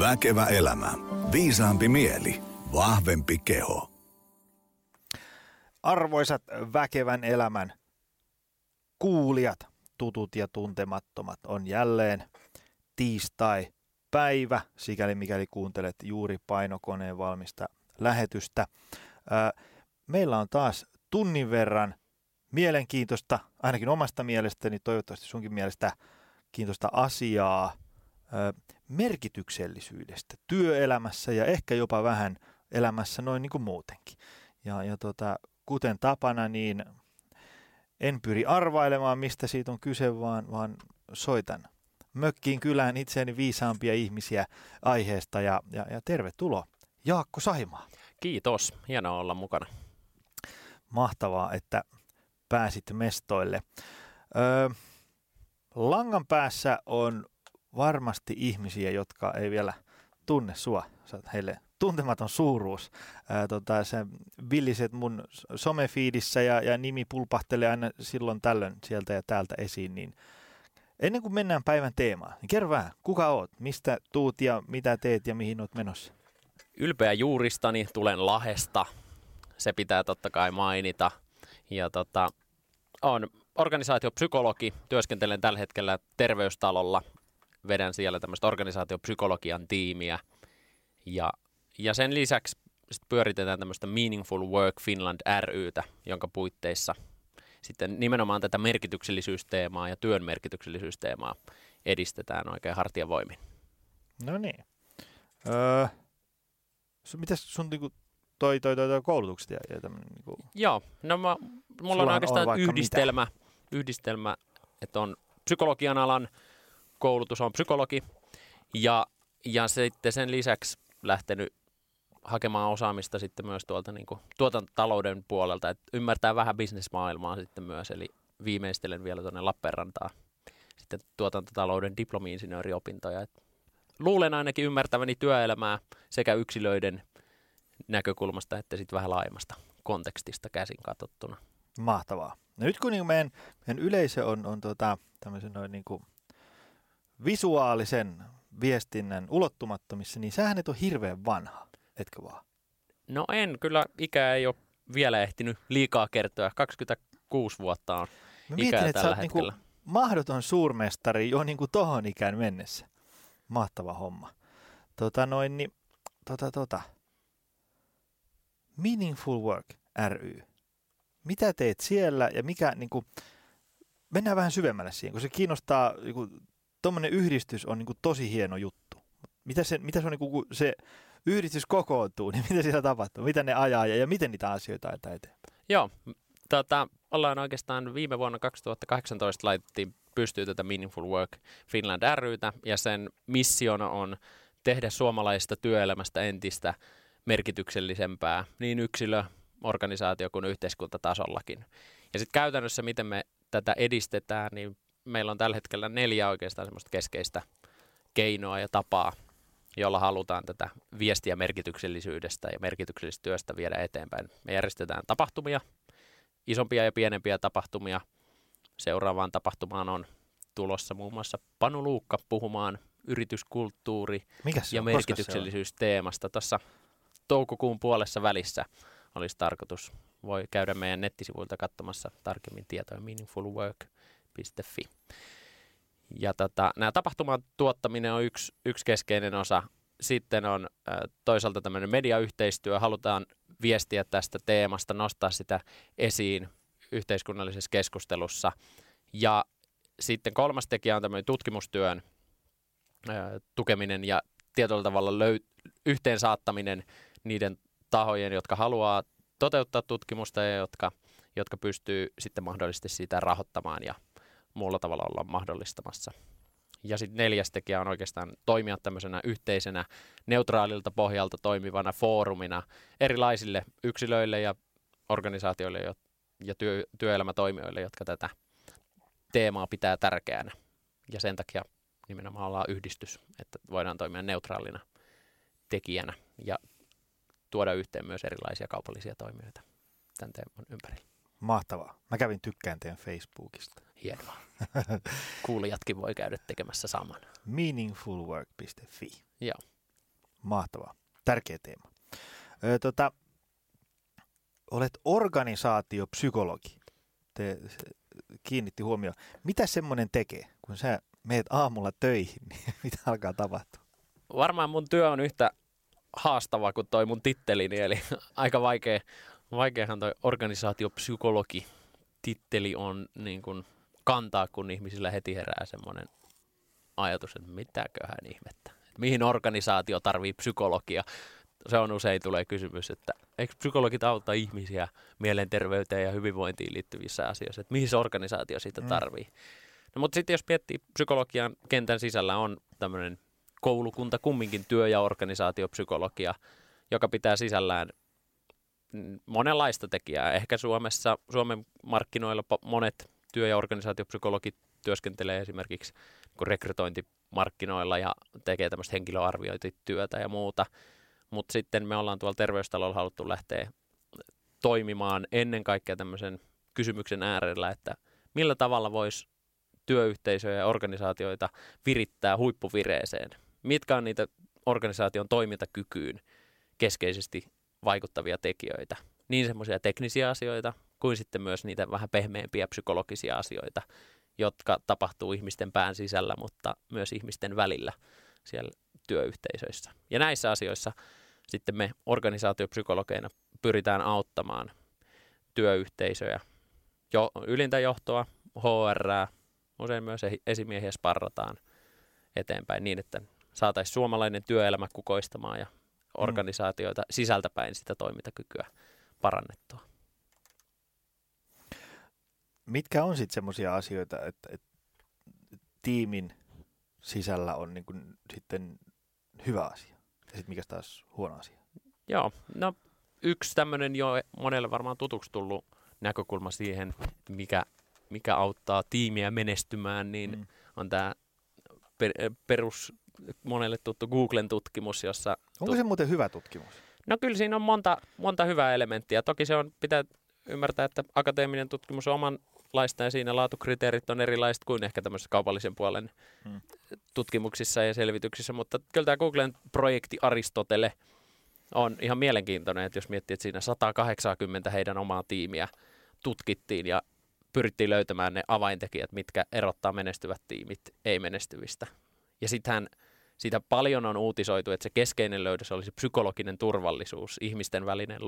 Väkevä elämä. Viisaampi mieli. Vahvempi keho. Arvoisat väkevän elämän kuulijat, tutut ja tuntemattomat, on jälleen tiistai päivä, sikäli mikäli kuuntelet juuri painokoneen valmista lähetystä. Meillä on taas tunnin verran mielenkiintoista, ainakin omasta mielestäni, toivottavasti sunkin mielestä kiintoista asiaa merkityksellisyydestä työelämässä ja ehkä jopa vähän elämässä noin niin kuin muutenkin. Ja, ja tota, kuten tapana, niin en pyri arvailemaan, mistä siitä on kyse, vaan, vaan soitan mökkiin kylään itseäni viisaampia ihmisiä aiheesta ja, ja, ja tervetuloa Jaakko Sahimaa. Kiitos, hienoa olla mukana. Mahtavaa, että pääsit mestoille. Öö, langan päässä on varmasti ihmisiä, jotka ei vielä tunne sua. Sä oot heille tuntematon suuruus. Ää, tota, sä villiset mun somefiidissä ja, ja nimi pulpahtelee aina silloin tällöin sieltä ja täältä esiin, niin ennen kuin mennään päivän teemaan, niin kerro vähän, kuka oot, mistä tuut ja mitä teet ja mihin oot menossa? Ylpeä juuristani, tulen Lahesta. Se pitää totta kai mainita. Ja tota, on organisaatiopsykologi, työskentelen tällä hetkellä terveystalolla vedän siellä tämmöistä organisaatiopsykologian tiimiä. Ja, ja sen lisäksi sit pyöritetään tämmöistä Meaningful Work Finland rytä, jonka puitteissa sitten nimenomaan tätä merkityksellisyysteemaa ja työn merkityksellisyysteemaa edistetään oikein hartiavoimin. No niin. Öö, mitäs sun niinku toi, toi, toi, toi koulutukset ja, ja tämmönen niinku... Joo, no mä, mulla on oikeastaan on yhdistelmä, yhdistelmä, että on psykologian alan koulutus on psykologi ja, ja sitten sen lisäksi lähtenyt hakemaan osaamista sitten myös tuolta niin kuin tuotantotalouden puolelta, että ymmärtää vähän bisnesmaailmaa sitten myös, eli viimeistelen vielä tuonne Lappeenrantaan sitten tuotantotalouden diplomi-insinööriopintoja. Et luulen ainakin ymmärtäväni työelämää sekä yksilöiden näkökulmasta että sitten vähän laajemmasta kontekstista käsin katsottuna. Mahtavaa. No nyt kun niin meidän, meidän yleisö on, on tota, tämmöisen noin niin kuin visuaalisen viestinnän ulottumattomissa, niin sähän et ole hirveän vanha, etkö vaan? No en, kyllä ikä ei ole vielä ehtinyt liikaa kertoa. 26 vuotta on Mä mietin, ikää että tällä sä hetkellä. Niinku mahdoton suurmestari jo niinku tohon ikään mennessä. Mahtava homma. Tota noin, niin, tota, tota. Meaningful Work ry. Mitä teet siellä ja mikä, niin kuin, mennään vähän syvemmälle siihen, kun se kiinnostaa niin kuin, tuommoinen yhdistys on niin kuin tosi hieno juttu. Mitä se, mitä se on, niin kuin, se yhdistys kokoontuu, niin mitä siellä tapahtuu? Mitä ne ajaa ja, ja miten niitä asioita ajetaan eteenpäin? Joo, tota, ollaan oikeastaan viime vuonna 2018 laitettiin pystyy tätä Meaningful Work Finland rytä ja sen missiona on tehdä suomalaisesta työelämästä entistä merkityksellisempää niin yksilö, organisaatio kuin yhteiskuntatasollakin. Ja sitten käytännössä, miten me tätä edistetään, niin meillä on tällä hetkellä neljä oikeastaan semmoista keskeistä keinoa ja tapaa, jolla halutaan tätä viestiä merkityksellisyydestä ja merkityksellisestä työstä viedä eteenpäin. Me järjestetään tapahtumia, isompia ja pienempiä tapahtumia. Seuraavaan tapahtumaan on tulossa muun muassa Panu Luukka puhumaan yrityskulttuuri- ja merkityksellisyysteemasta. Tuossa toukokuun puolessa välissä olisi tarkoitus. Voi käydä meidän nettisivuilta katsomassa tarkemmin tietoja Meaningful Work fi. Ja tota, nämä tapahtuman tuottaminen on yksi, yksi keskeinen osa. Sitten on äh, toisaalta tämmöinen mediayhteistyö. Halutaan viestiä tästä teemasta, nostaa sitä esiin yhteiskunnallisessa keskustelussa. Ja sitten kolmas tekijä on tämmöinen tutkimustyön tukeminen ja tietyllä tavalla löy- yhteen saattaminen niiden tahojen, jotka haluaa toteuttaa tutkimusta ja jotka, jotka pystyy sitten mahdollisesti sitä rahoittamaan ja muulla tavalla olla mahdollistamassa. Ja sitten neljäs tekijä on oikeastaan toimia tämmöisenä yhteisenä neutraalilta pohjalta toimivana foorumina erilaisille yksilöille ja organisaatioille ja työ, työelämätoimijoille, jotka tätä teemaa pitää tärkeänä. Ja sen takia nimenomaan ollaan yhdistys, että voidaan toimia neutraalina tekijänä ja tuoda yhteen myös erilaisia kaupallisia toimijoita tämän teeman ympärillä. Mahtavaa. Mä kävin tykkään teidän Facebookista. Hienoa. Kuulijatkin voi käydä tekemässä saman. Meaningfulwork.fi. Joo. Mahtavaa. Tärkeä teema. Ö, tota, olet organisaatiopsykologi. Te kiinnitti huomioon. Mitä semmoinen tekee, kun sä meet aamulla töihin, niin mitä alkaa tapahtua? Varmaan mun työ on yhtä haastava kuin toi mun tittelini, eli aika vaikea, vaikeahan toi organisaatiopsykologi titteli on niin kuin kantaa, kun ihmisillä heti herää semmoinen ajatus, että mitäköhän ihmettä. Mihin organisaatio tarvii psykologia? Se on usein tulee kysymys, että eikö psykologit auttaa ihmisiä mielenterveyteen ja hyvinvointiin liittyvissä asioissa, että mihin se organisaatio siitä mm. tarvii. Mm. No, mutta sitten jos miettii psykologian kentän sisällä on tämmöinen koulukunta kumminkin työ- ja organisaatiopsykologia, joka pitää sisällään monenlaista tekijää. Ehkä Suomessa, Suomen markkinoilla monet työ- ja organisaatiopsykologit työskentelee esimerkiksi rekrytointimarkkinoilla ja tekee tämmöistä henkilöarviointityötä ja muuta. Mutta sitten me ollaan tuolla terveystalolla haluttu lähteä toimimaan ennen kaikkea tämmöisen kysymyksen äärellä, että millä tavalla voisi työyhteisöjä ja organisaatioita virittää huippuvireeseen. Mitkä on niitä organisaation toimintakykyyn keskeisesti vaikuttavia tekijöitä. Niin semmoisia teknisiä asioita kuin sitten myös niitä vähän pehmeämpiä psykologisia asioita, jotka tapahtuu ihmisten pään sisällä, mutta myös ihmisten välillä siellä työyhteisöissä. Ja näissä asioissa sitten me organisaatiopsykologeina pyritään auttamaan työyhteisöjä, jo, ylintä johtoa, HR, usein myös esimiehiä sparrataan eteenpäin niin, että saataisiin suomalainen työelämä kukoistamaan ja. Organisaatioita sisältäpäin sitä toimintakykyä parannettua. Mitkä on sitten semmoisia asioita, että, että tiimin sisällä on niin kuin sitten hyvä asia ja sitten mikä taas huono asia? Joo, no yksi tämmöinen jo monelle varmaan tutuksi tullut näkökulma siihen, mikä, mikä auttaa tiimiä menestymään, niin mm. on tämä per, perus monelle tuttu Googlen tutkimus, jossa... Onko se muuten hyvä tutkimus? No kyllä siinä on monta, monta hyvää elementtiä. Toki se on, pitää ymmärtää, että akateeminen tutkimus on omanlaista ja siinä laatukriteerit on erilaiset kuin ehkä tämmöisessä kaupallisen puolen hmm. tutkimuksissa ja selvityksissä, mutta kyllä tämä Googlen projekti Aristotele on ihan mielenkiintoinen, että jos miettii, että siinä 180 heidän omaa tiimiä tutkittiin ja pyrittiin löytämään ne avaintekijät, mitkä erottaa menestyvät tiimit ei-menestyvistä. Ja sittenhän siitä paljon on uutisoitu, että se keskeinen löydös olisi psykologinen turvallisuus, ihmisten välinen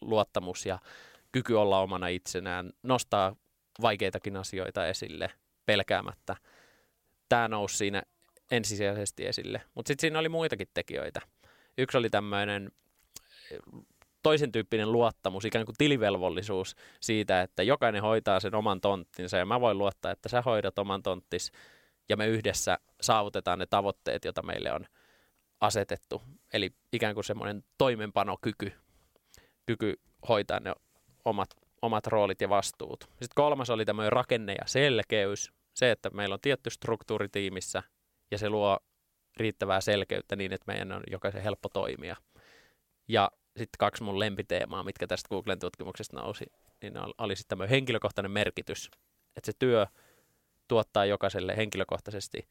luottamus ja kyky olla omana itsenään, nostaa vaikeitakin asioita esille pelkäämättä. Tämä nousi siinä ensisijaisesti esille. Mutta sitten siinä oli muitakin tekijöitä. Yksi oli tämmöinen toisen tyyppinen luottamus, ikään kuin tilivelvollisuus siitä, että jokainen hoitaa sen oman tonttinsa ja mä voin luottaa, että sä hoidat oman tonttis ja me yhdessä saavutetaan ne tavoitteet, joita meille on asetettu. Eli ikään kuin semmoinen toimenpanokyky, kyky hoitaa ne omat, omat roolit ja vastuut. Sitten kolmas oli tämmöinen rakenne ja selkeys, se, että meillä on tietty struktuuri tiimissä ja se luo riittävää selkeyttä niin, että meidän on jokaisen helppo toimia. Ja sitten kaksi mun lempiteemaa, mitkä tästä Googlen tutkimuksesta nousi, niin oli sitten tämmöinen henkilökohtainen merkitys, että se työ – tuottaa jokaiselle henkilökohtaisesti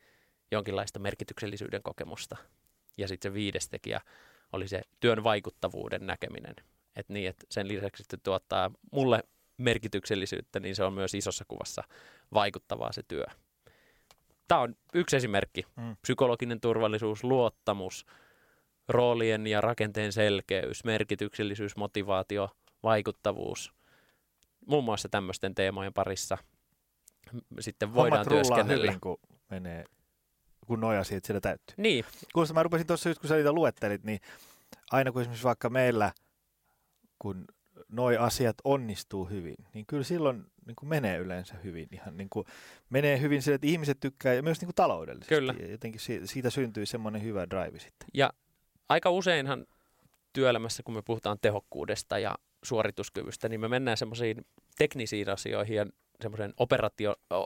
jonkinlaista merkityksellisyyden kokemusta. Ja sitten se viides tekijä oli se työn vaikuttavuuden näkeminen. Että niin, että sen lisäksi että tuottaa mulle merkityksellisyyttä, niin se on myös isossa kuvassa vaikuttavaa se työ. Tämä on yksi esimerkki. Mm. Psykologinen turvallisuus, luottamus, roolien ja rakenteen selkeys, merkityksellisyys, motivaatio, vaikuttavuus. Muun muassa tämmöisten teemojen parissa – sitten voidaan Hommat työskennellä. hyvin, kun menee, kun noja asiat siellä täyttyy. Niin. Kuulosta, mä rupesin tuossa just, kun sä niitä luettelit, niin aina kun esimerkiksi vaikka meillä, kun noi asiat onnistuu hyvin, niin kyllä silloin niin kuin menee yleensä hyvin. Ihan niin kuin menee hyvin sille, että ihmiset tykkää ja myös niin kuin taloudellisesti. Kyllä. Ja jotenkin siitä, siitä syntyy semmoinen hyvä drive sitten. Ja aika useinhan työelämässä, kun me puhutaan tehokkuudesta ja suorituskyvystä, niin me mennään semmoisiin teknisiin asioihin ja semmoiseen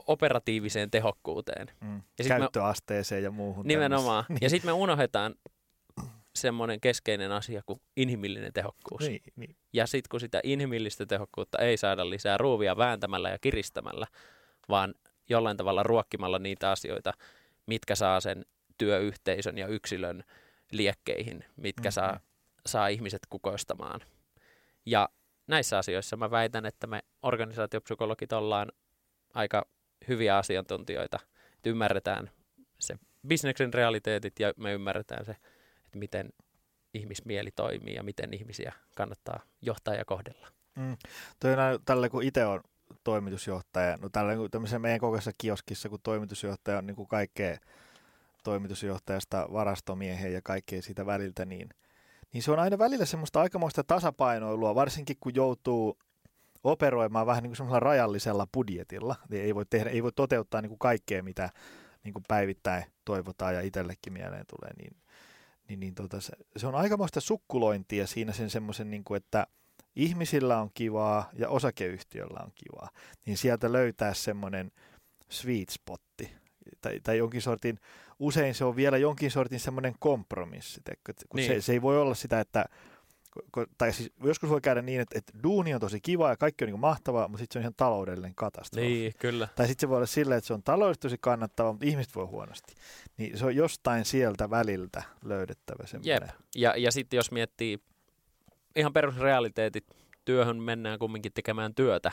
operatiiviseen tehokkuuteen. Mm. Ja Käyttöasteeseen me, ja muuhun. Nimenomaan. Niin. Ja sitten me unohdetaan semmoinen keskeinen asia kuin inhimillinen tehokkuus. Niin, niin. Ja sitten kun sitä inhimillistä tehokkuutta ei saada lisää ruuvia vääntämällä ja kiristämällä, vaan jollain tavalla ruokkimalla niitä asioita, mitkä saa sen työyhteisön ja yksilön liekkeihin, mitkä Mm-hmm. saa, saa ihmiset kukoistamaan. Ja näissä asioissa mä väitän, että me organisaatiopsykologit ollaan aika hyviä asiantuntijoita, että ymmärretään se bisneksen realiteetit ja me ymmärretään se, että miten ihmismieli toimii ja miten ihmisiä kannattaa johtaa ja kohdella. Mm. Aina tällä, kun itse on toimitusjohtaja, no tällä kun tämmöisen meidän kokoisessa kioskissa, kun toimitusjohtaja on niin kuin kaikkea toimitusjohtajasta varastomieheen ja kaikkea siitä väliltä, niin, niin se on aina välillä semmoista aikamoista tasapainoilua, varsinkin kun joutuu operoimaan vähän niin kuin semmoisella rajallisella budjetilla. Niin ei voi, tehdä, ei voi toteuttaa niin kuin kaikkea, mitä niin kuin päivittäin toivotaan ja itsellekin mieleen tulee. Niin, niin, niin tota, se, se, on aikamoista sukkulointia siinä sen semmoisen, niin kuin, että ihmisillä on kivaa ja osakeyhtiöllä on kivaa. Niin sieltä löytää semmoinen sweet spotti. Tai, tai jonkin sortin, usein se on vielä jonkin sortin semmoinen kompromissi. Teikö? Kun Niin. se, se ei voi olla sitä, että tai siis joskus voi käydä niin, että, että duuni on tosi kiva ja kaikki on niin mahtavaa, mutta sitten se on ihan taloudellinen katastrofi. Niin, kyllä. Tai sitten se voi olla silleen, että se on taloudellisesti tosi kannattava, mutta ihmiset voi huonosti. Niin se on jostain sieltä väliltä löydettävä semmoinen. Jep. Ja, ja sitten jos miettii ihan perusrealiteetit, työhön mennään kumminkin tekemään työtä.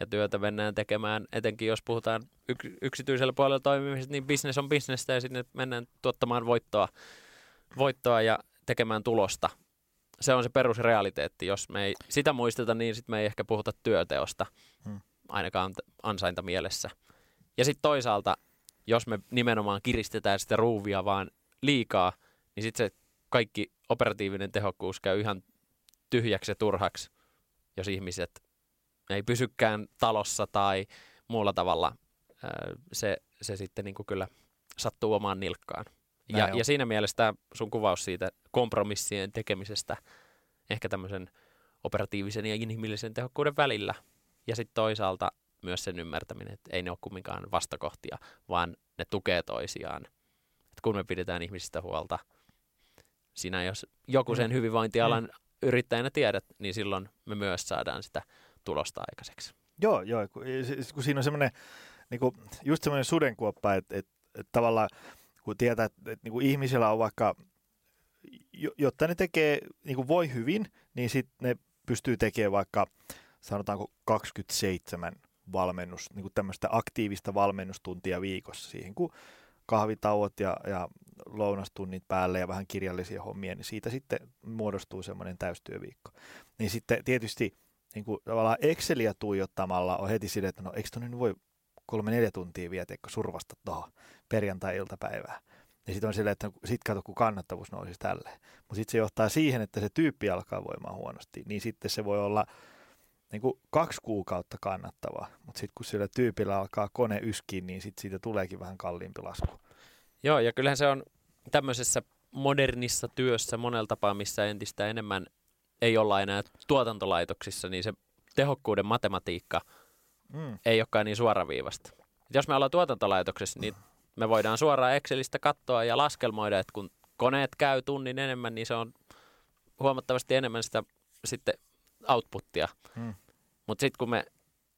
Ja työtä mennään tekemään, etenkin jos puhutaan yk- yksityisellä puolella toimimisesta, niin business on bisnestä ja sinne mennään tuottamaan voittoa, voittoa ja tekemään tulosta. Se on se perusrealiteetti. Jos me ei sitä muisteta, niin sitten me ei ehkä puhuta työteosta, Hmm. ainakaan ansainta mielessä. Ja sitten toisaalta, jos me nimenomaan kiristetään sitä ruuvia vaan liikaa, niin sitten se kaikki operatiivinen tehokkuus käy ihan tyhjäksi ja turhaksi, jos ihmiset ei pysykään talossa tai muulla tavalla. Se, se sitten niin kuin kyllä sattuu omaan nilkkaan. Ja, on. ja siinä mielessä sun kuvaus siitä kompromissien tekemisestä ehkä tämmöisen operatiivisen ja inhimillisen tehokkuuden välillä. Ja sitten toisaalta myös sen ymmärtäminen, että ei ne ole kumminkaan vastakohtia, vaan ne tukee toisiaan. Et kun me pidetään ihmisistä huolta, sinä jos joku sen Mm. hyvinvointialan yrittäjänä tiedät, niin silloin me myös saadaan sitä tulosta aikaiseksi. Joo, joo, kun, kun siinä on semmoinen, niin kuin, just semmoinen sudenkuoppa, että, että, että tavallaan kun tietää, että, että niin kuin ihmisillä on vaikka, jo- jotta ne tekee, niin kuin voi hyvin, niin sitten ne pystyy tekemään vaikka sanotaanko 27 valmennus, niin kuin tämmöistä aktiivista valmennustuntia viikossa siihen, kun kahvitauot ja, ja lounastunnit päälle ja vähän kirjallisia hommia, niin siitä sitten muodostuu semmoinen täystyöviikko. Niin sitten tietysti niin kuin tavallaan Exceliä tuijottamalla on heti sille, että no eikö nyt voi kolme neljä tuntia vietä, kun survasta tuohon perjantai-iltapäivään. Ja sitten on silleen, että sitten kato, kun kannattavuus nousisi tälleen. Mutta sitten se johtaa siihen, että se tyyppi alkaa voimaan huonosti. Niin sitten se voi olla niin kuin kaksi kuukautta kannattavaa. Mutta sitten kun sillä tyypillä alkaa kone yskiin, niin sitten siitä tuleekin vähän kalliimpi lasku. Joo, ja kyllähän se on tämmöisessä modernissa työssä monella tapaa, missä entistä enemmän ei olla enää tuotantolaitoksissa, niin se tehokkuuden matematiikka Mm. ei olekaan niin suoraviivasta. Et jos me ollaan tuotantolaitoksessa, niin me voidaan suoraan Excelistä katsoa ja laskelmoida, että kun koneet käy tunnin enemmän, niin se on huomattavasti enemmän sitä sitten outputtia. Mm. Mutta sitten kun me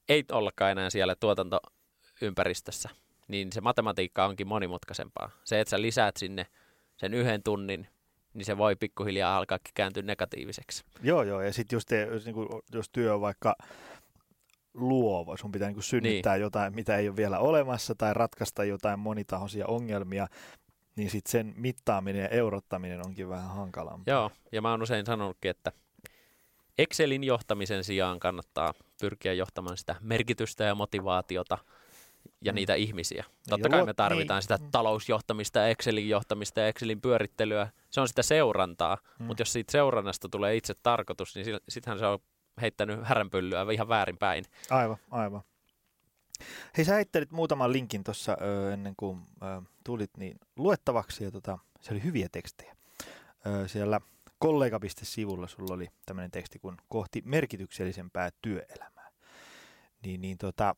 ei ollakaan enää siellä tuotantoympäristössä, niin se matematiikka onkin monimutkaisempaa. Se, että sä lisäät sinne sen yhden tunnin, niin se voi pikkuhiljaa alkaa kääntyä negatiiviseksi. Joo, joo. Ja sitten just te, jos, niin kuin, jos työ on vaikka luova, sun pitää niin kuin synnyttää niin. jotain, mitä ei ole vielä olemassa, tai ratkaista jotain monitahoisia ongelmia, niin sitten sen mittaaminen ja eurottaminen onkin vähän hankalampaa. Joo, ja mä oon usein sanonutkin, että Excelin johtamisen sijaan kannattaa pyrkiä johtamaan sitä merkitystä ja motivaatiota ja Mm. niitä ihmisiä. Totta kai me tarvitaan niin. sitä Mm. talousjohtamista ja Excelin johtamista ja Excelin pyörittelyä. Se on sitä seurantaa, Mm. mutta jos siitä seurannasta tulee itse tarkoitus, niin sittenhän se on heittänyt häränpyllyä ihan väärinpäin. Aivan, aivan. Hei, sä heittelit muutaman linkin tuossa ennen kuin ö, tulit niin luettavaksi, ja tota, se oli hyviä tekstejä. Ö, siellä kollega.sivulla sulla oli tämmöinen teksti kuin kohti merkityksellisempää työelämää. Niin, niin tota,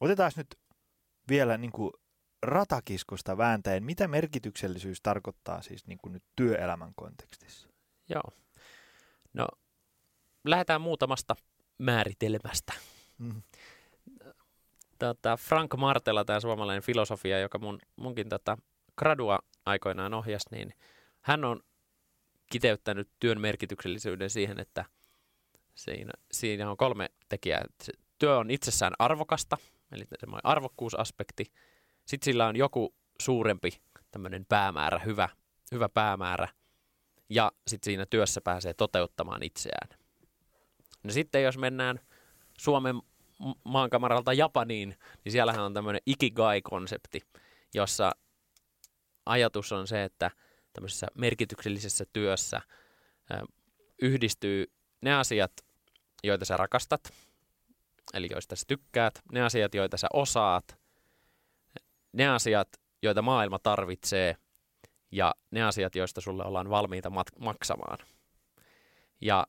otetaan nyt vielä niin kuin ratakiskosta vääntäen, mitä merkityksellisyys tarkoittaa siis niin kuin nyt työelämän kontekstissa? Joo. No, lähdetään muutamasta määritelmästä. Mm. Tota, Frank Martela, tämä suomalainen filosofia, joka mun, munkin tota, gradua aikoinaan ohjasi, niin hän on kiteyttänyt työn merkityksellisyyden siihen, että siinä, siinä on kolme tekijää. Työ on itsessään arvokasta, eli semmoinen arvokkuusaspekti. Sitten sillä on joku suurempi tämmöinen päämäärä, hyvä, hyvä päämäärä. Ja sitten siinä työssä pääsee toteuttamaan itseään. No sitten jos mennään Suomen maankamaralta Japaniin, niin siellähän on tämmöinen ikigai-konsepti, jossa ajatus on se, että tämmöisessä merkityksellisessä työssä yhdistyy ne asiat, joita sä rakastat, eli joista sä tykkäät, ne asiat, joita sä osaat, ne asiat, joita maailma tarvitsee ja ne asiat, joista sulle ollaan valmiita mat- maksamaan. Ja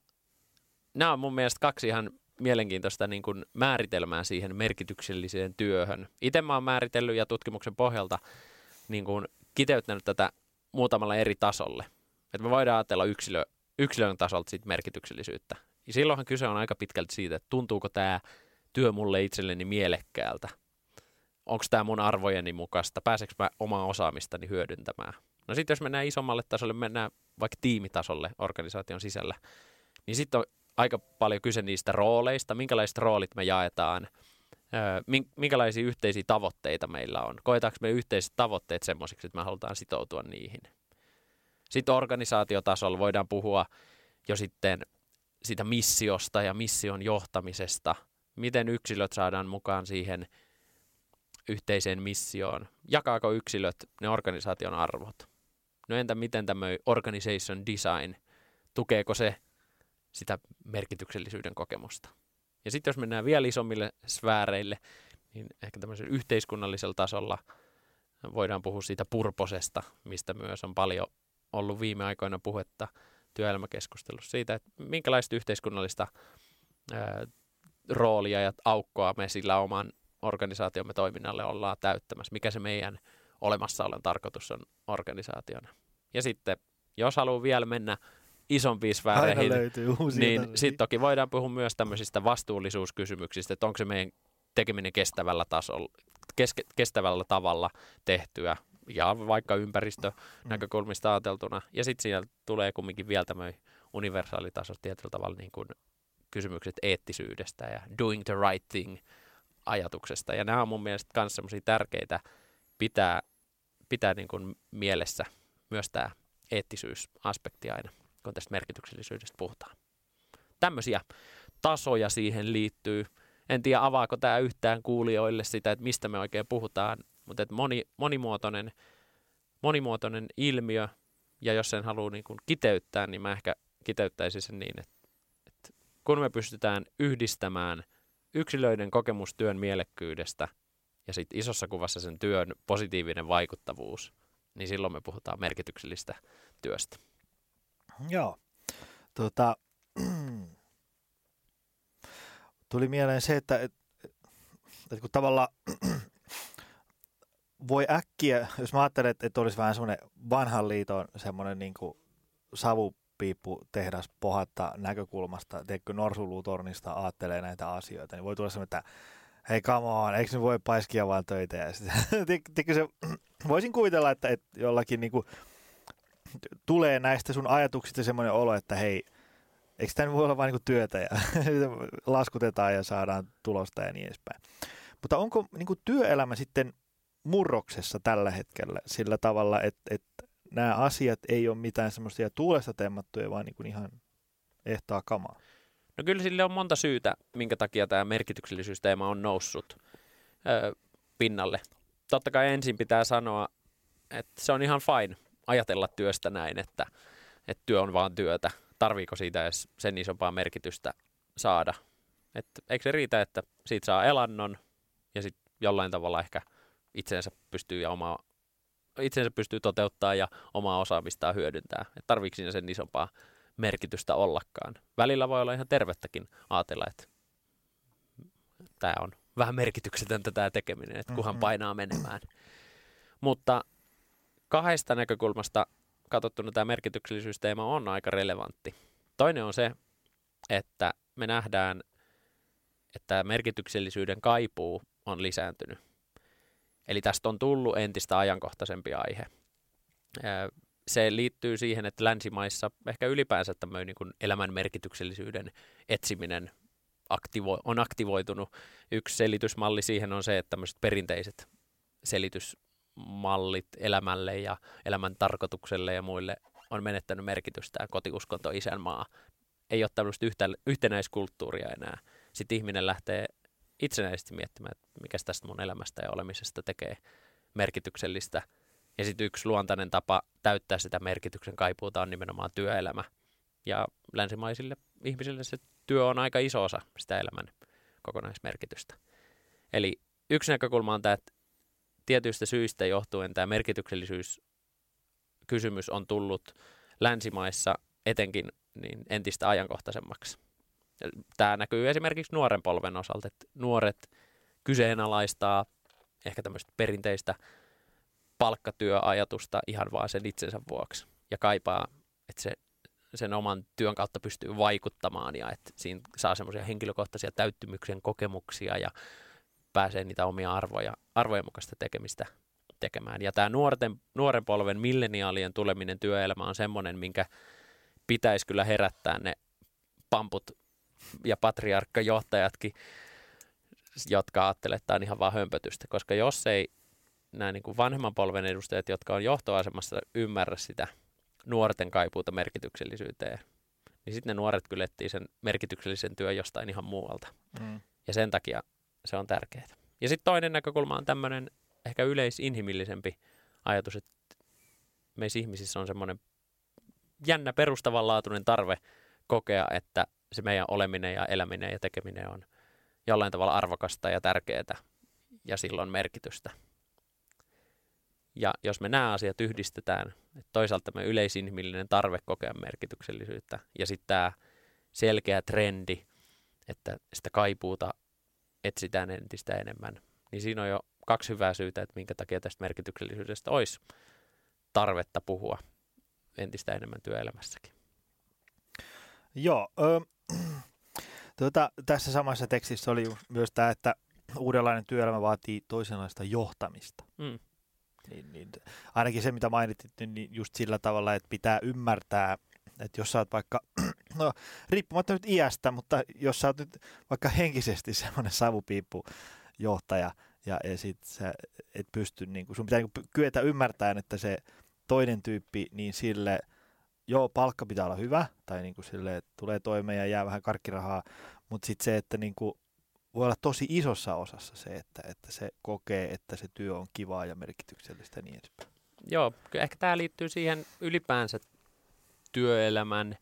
nämä on mun mielestä kaksi ihan mielenkiintoista niin kuin määritelmää siihen merkitykselliseen työhön. Itse mä oon määritellyt ja tutkimuksen pohjalta niin kuin kiteyttänyt tätä muutamalla eri tasolle. Että me voidaan ajatella yksilö, yksilön tasolta sit merkityksellisyyttä. Ja silloinhan kyse on aika pitkälti siitä, että tuntuuko tämä työ mulle itselleni mielekkäältä. Onko tämä mun arvojeni mukaista? Pääseekö mä omaa osaamistani hyödyntämään? No sitten jos mennään isommalle tasolle, mennään vaikka tiimitasolle organisaation sisällä, niin sitten on aika paljon kyse niistä rooleista, minkälaiset roolit me jaetaan, minkälaisia yhteisiä tavoitteita meillä on. Koetaanko me yhteiset tavoitteet semmoisiksi, että me halutaan sitoutua niihin. Sitten organisaatiotasolla voidaan puhua jo sitten sitä missiosta ja mission johtamisesta, miten yksilöt saadaan mukaan siihen yhteiseen missioon. Jakaako yksilöt ne organisaation arvot? No entä miten tämä organization design, tukeeko se sitä merkityksellisyyden kokemusta. Ja sitten jos mennään vielä isommille sfääreille, niin ehkä tämmöisellä yhteiskunnallisella tasolla voidaan puhua siitä purposesta, mistä myös on paljon ollut viime aikoina puhetta työelämäkeskustelussa siitä, että minkälaista yhteiskunnallista ää, roolia ja aukkoa me sillä oman organisaatiomme toiminnalle ollaan täyttämässä, mikä se meidän olemassaolon tarkoitus on organisaationa. Ja sitten, jos haluaa vielä mennä isompiin sfääreihin, niin sitten toki voidaan puhua myös tämmöisistä vastuullisuuskysymyksistä, että onko se meidän tekeminen kestävällä tasolla, keske, kestävällä tavalla tehtyä ja vaikka ympäristönäkökulmista ajateltuna. Ja sitten siellä tulee kumminkin vielä tämmöinen universaalitaso tietyllä tavalla niin kuin kysymykset eettisyydestä ja doing the right thing ajatuksesta. Ja nämä on mun mielestä myös semmoisia tärkeitä pitää, pitää niin kuin mielessä myös tämä eettisyysaspekti aina kun tästä merkityksellisyydestä puhutaan. Tämmöisiä tasoja siihen liittyy. En tiedä, avaako tämä yhtään kuulijoille sitä, että mistä me oikein puhutaan, mutta että moni, monimuotoinen, monimuotoinen ilmiö, ja jos sen haluaa niin kuin kiteyttää, niin mä ehkä kiteyttäisin sen niin, että, että kun me pystytään yhdistämään yksilöiden kokemustyön mielekkyydestä ja sitten isossa kuvassa sen työn positiivinen vaikuttavuus, niin silloin me puhutaan merkityksellistä työstä. Joo. Tota, tuli mieleen se, että, että, että kun tavallaan voi äkkiä, jos mä ajattelen, että, että olisi vähän semmoinen vanhan liiton semmoinen niin kuin savupiippu tehdas pohatta näkökulmasta, teikö Norsulutornista ajattelee näitä asioita, niin voi tulla semmoinen, että hei come on, eikö ne voi paiskia vaan töitä ja sitten, se, voisin kuvitella, että, että jollakin niin kuin, tulee näistä sun ajatuksista semmoinen olo, että hei, eikö tämä voi olla vain niin työtä ja laskutetaan ja saadaan tulosta ja niin edespäin. Mutta onko niin työelämä sitten murroksessa tällä hetkellä sillä tavalla, että, että nämä asiat ei ole mitään semmoisia tuulesta temmattuja, vaan niin ihan ehtaa kamaa? No kyllä sille on monta syytä, minkä takia tämä merkityksellisyysteema on noussut öö, pinnalle. Totta kai ensin pitää sanoa, että se on ihan fine ajatella työstä näin, että, että työ on vaan työtä. Tarviiko siitä edes sen isompaa merkitystä saada? Et eikö se riitä, että siitä saa elannon ja sitten jollain tavalla ehkä itsensä pystyy ja omaa itsensä pystyy toteuttaa ja omaa osaamistaan hyödyntää. Et tarviiko siinä sen isompaa merkitystä ollakaan. Välillä voi olla ihan tervettäkin ajatella, että tämä on vähän merkityksetöntä tämä tekeminen, että mm-hmm. painaa menemään. Mutta kahdesta näkökulmasta katsottuna tämä merkityksellisyysteema on aika relevantti. Toinen on se, että me nähdään, että merkityksellisyyden kaipuu on lisääntynyt. Eli tästä on tullut entistä ajankohtaisempi aihe. se liittyy siihen, että länsimaissa ehkä ylipäänsä tämmöinen niin elämän merkityksellisyyden etsiminen aktivo- on aktivoitunut. Yksi selitysmalli siihen on se, että tämmöiset perinteiset selitysmallit elämälle ja elämän tarkoitukselle ja muille on menettänyt merkitystä. Kotiuskonto, isänmaa, ei ole tämmöistä yhtä, yhtenäiskulttuuria enää. Sitten ihminen lähtee itsenäisesti miettimään, että mikä tästä mun elämästä ja olemisesta tekee merkityksellistä. Ja sitten yksi luontainen tapa täyttää sitä merkityksen kaipuuta on nimenomaan työelämä. Ja länsimaisille ihmisille se työ on aika iso osa sitä elämän kokonaismerkitystä. Eli yksi näkökulma on tämä, että tietyistä syistä johtuen tämä merkityksellisyys kysymys on tullut länsimaissa etenkin niin entistä ajankohtaisemmaksi. Tämä näkyy esimerkiksi nuoren polven osalta, että nuoret kyseenalaistaa ehkä tämmöistä perinteistä palkkatyöajatusta ihan vaan sen itsensä vuoksi ja kaipaa, että se sen oman työn kautta pystyy vaikuttamaan ja että siinä saa semmoisia henkilökohtaisia täyttymyksen kokemuksia ja pääsee niitä omia arvoja, arvojen mukaista tekemistä tekemään. Ja tämä nuorten, nuoren polven milleniaalien tuleminen työelämään on semmoinen, minkä pitäisi kyllä herättää ne pamput ja patriarkkajohtajatkin, jotka ajattelevat, että tämä on ihan vaan hömpötystä. Koska jos ei nämä niin kuin vanhemman polven edustajat, jotka on johtoasemassa, ymmärrä sitä nuorten kaipuuta merkityksellisyyteen, niin sitten ne nuoret kyllä sen merkityksellisen työn jostain ihan muualta. Mm. Ja sen takia se on tärkeää. Ja sitten toinen näkökulma on tämmöinen ehkä yleisinhimillisempi ajatus, että meissä ihmisissä on semmoinen jännä perustavanlaatuinen tarve kokea, että se meidän oleminen ja eläminen ja tekeminen on jollain tavalla arvokasta ja tärkeää ja silloin merkitystä. Ja jos me nämä asiat yhdistetään, että toisaalta me yleisinhimillinen tarve kokea merkityksellisyyttä ja sitten tämä selkeä trendi, että sitä kaipuuta etsitään entistä enemmän, niin siinä on jo kaksi hyvää syytä, että minkä takia tästä merkityksellisyydestä olisi tarvetta puhua entistä enemmän työelämässäkin. Joo, tuota, tässä samassa tekstissä oli myös tämä, että uudenlainen työelämä vaatii toisenlaista johtamista. Mm. Niin, niin, ainakin se, mitä mainitit, niin, niin just sillä tavalla, että pitää ymmärtää, että jos sä oot vaikka, no riippumatta nyt iästä, mutta jos sä oot nyt vaikka henkisesti semmoinen savupiippu johtaja, ja, ja sit sä et pysty, niin kun, sun pitää niin kyetä ymmärtämään, että se toinen tyyppi, niin sille, joo, palkka pitää olla hyvä, tai niin kuin sille, että tulee toimeen ja jää vähän karkkirahaa, mutta sitten se, että niin kuin voi olla tosi isossa osassa se, että, että se kokee, että se työ on kivaa ja merkityksellistä ja niin edespäin. Joo, ehkä tämä liittyy siihen ylipäänsä työelämän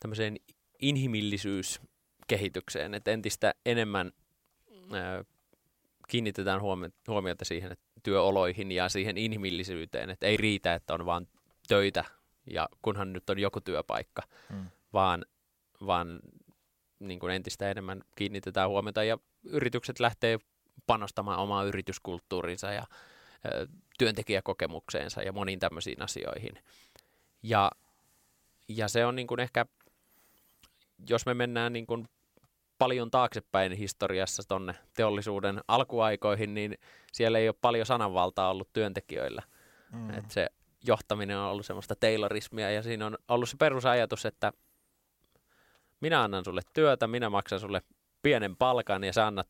tämmöiseen inhimillisyyskehitykseen, että entistä enemmän ää, kiinnitetään huomiota siihen että työoloihin ja siihen inhimillisyyteen, että ei riitä, että on vain töitä ja kunhan nyt on joku työpaikka, hmm. vaan, vaan niin kuin entistä enemmän kiinnitetään huomiota ja yritykset lähtee panostamaan omaa yrityskulttuurinsa ja ö, työntekijäkokemukseensa ja moniin tämmöisiin asioihin. Ja, ja se on niin kuin ehkä, jos me mennään niin kuin paljon taaksepäin historiassa tonne teollisuuden alkuaikoihin, niin siellä ei ole paljon sananvaltaa ollut työntekijöillä. Mm. Et se johtaminen on ollut semmoista taylorismia ja siinä on ollut se perusajatus, että minä annan sulle työtä, minä maksan sulle pienen palkan ja sä annat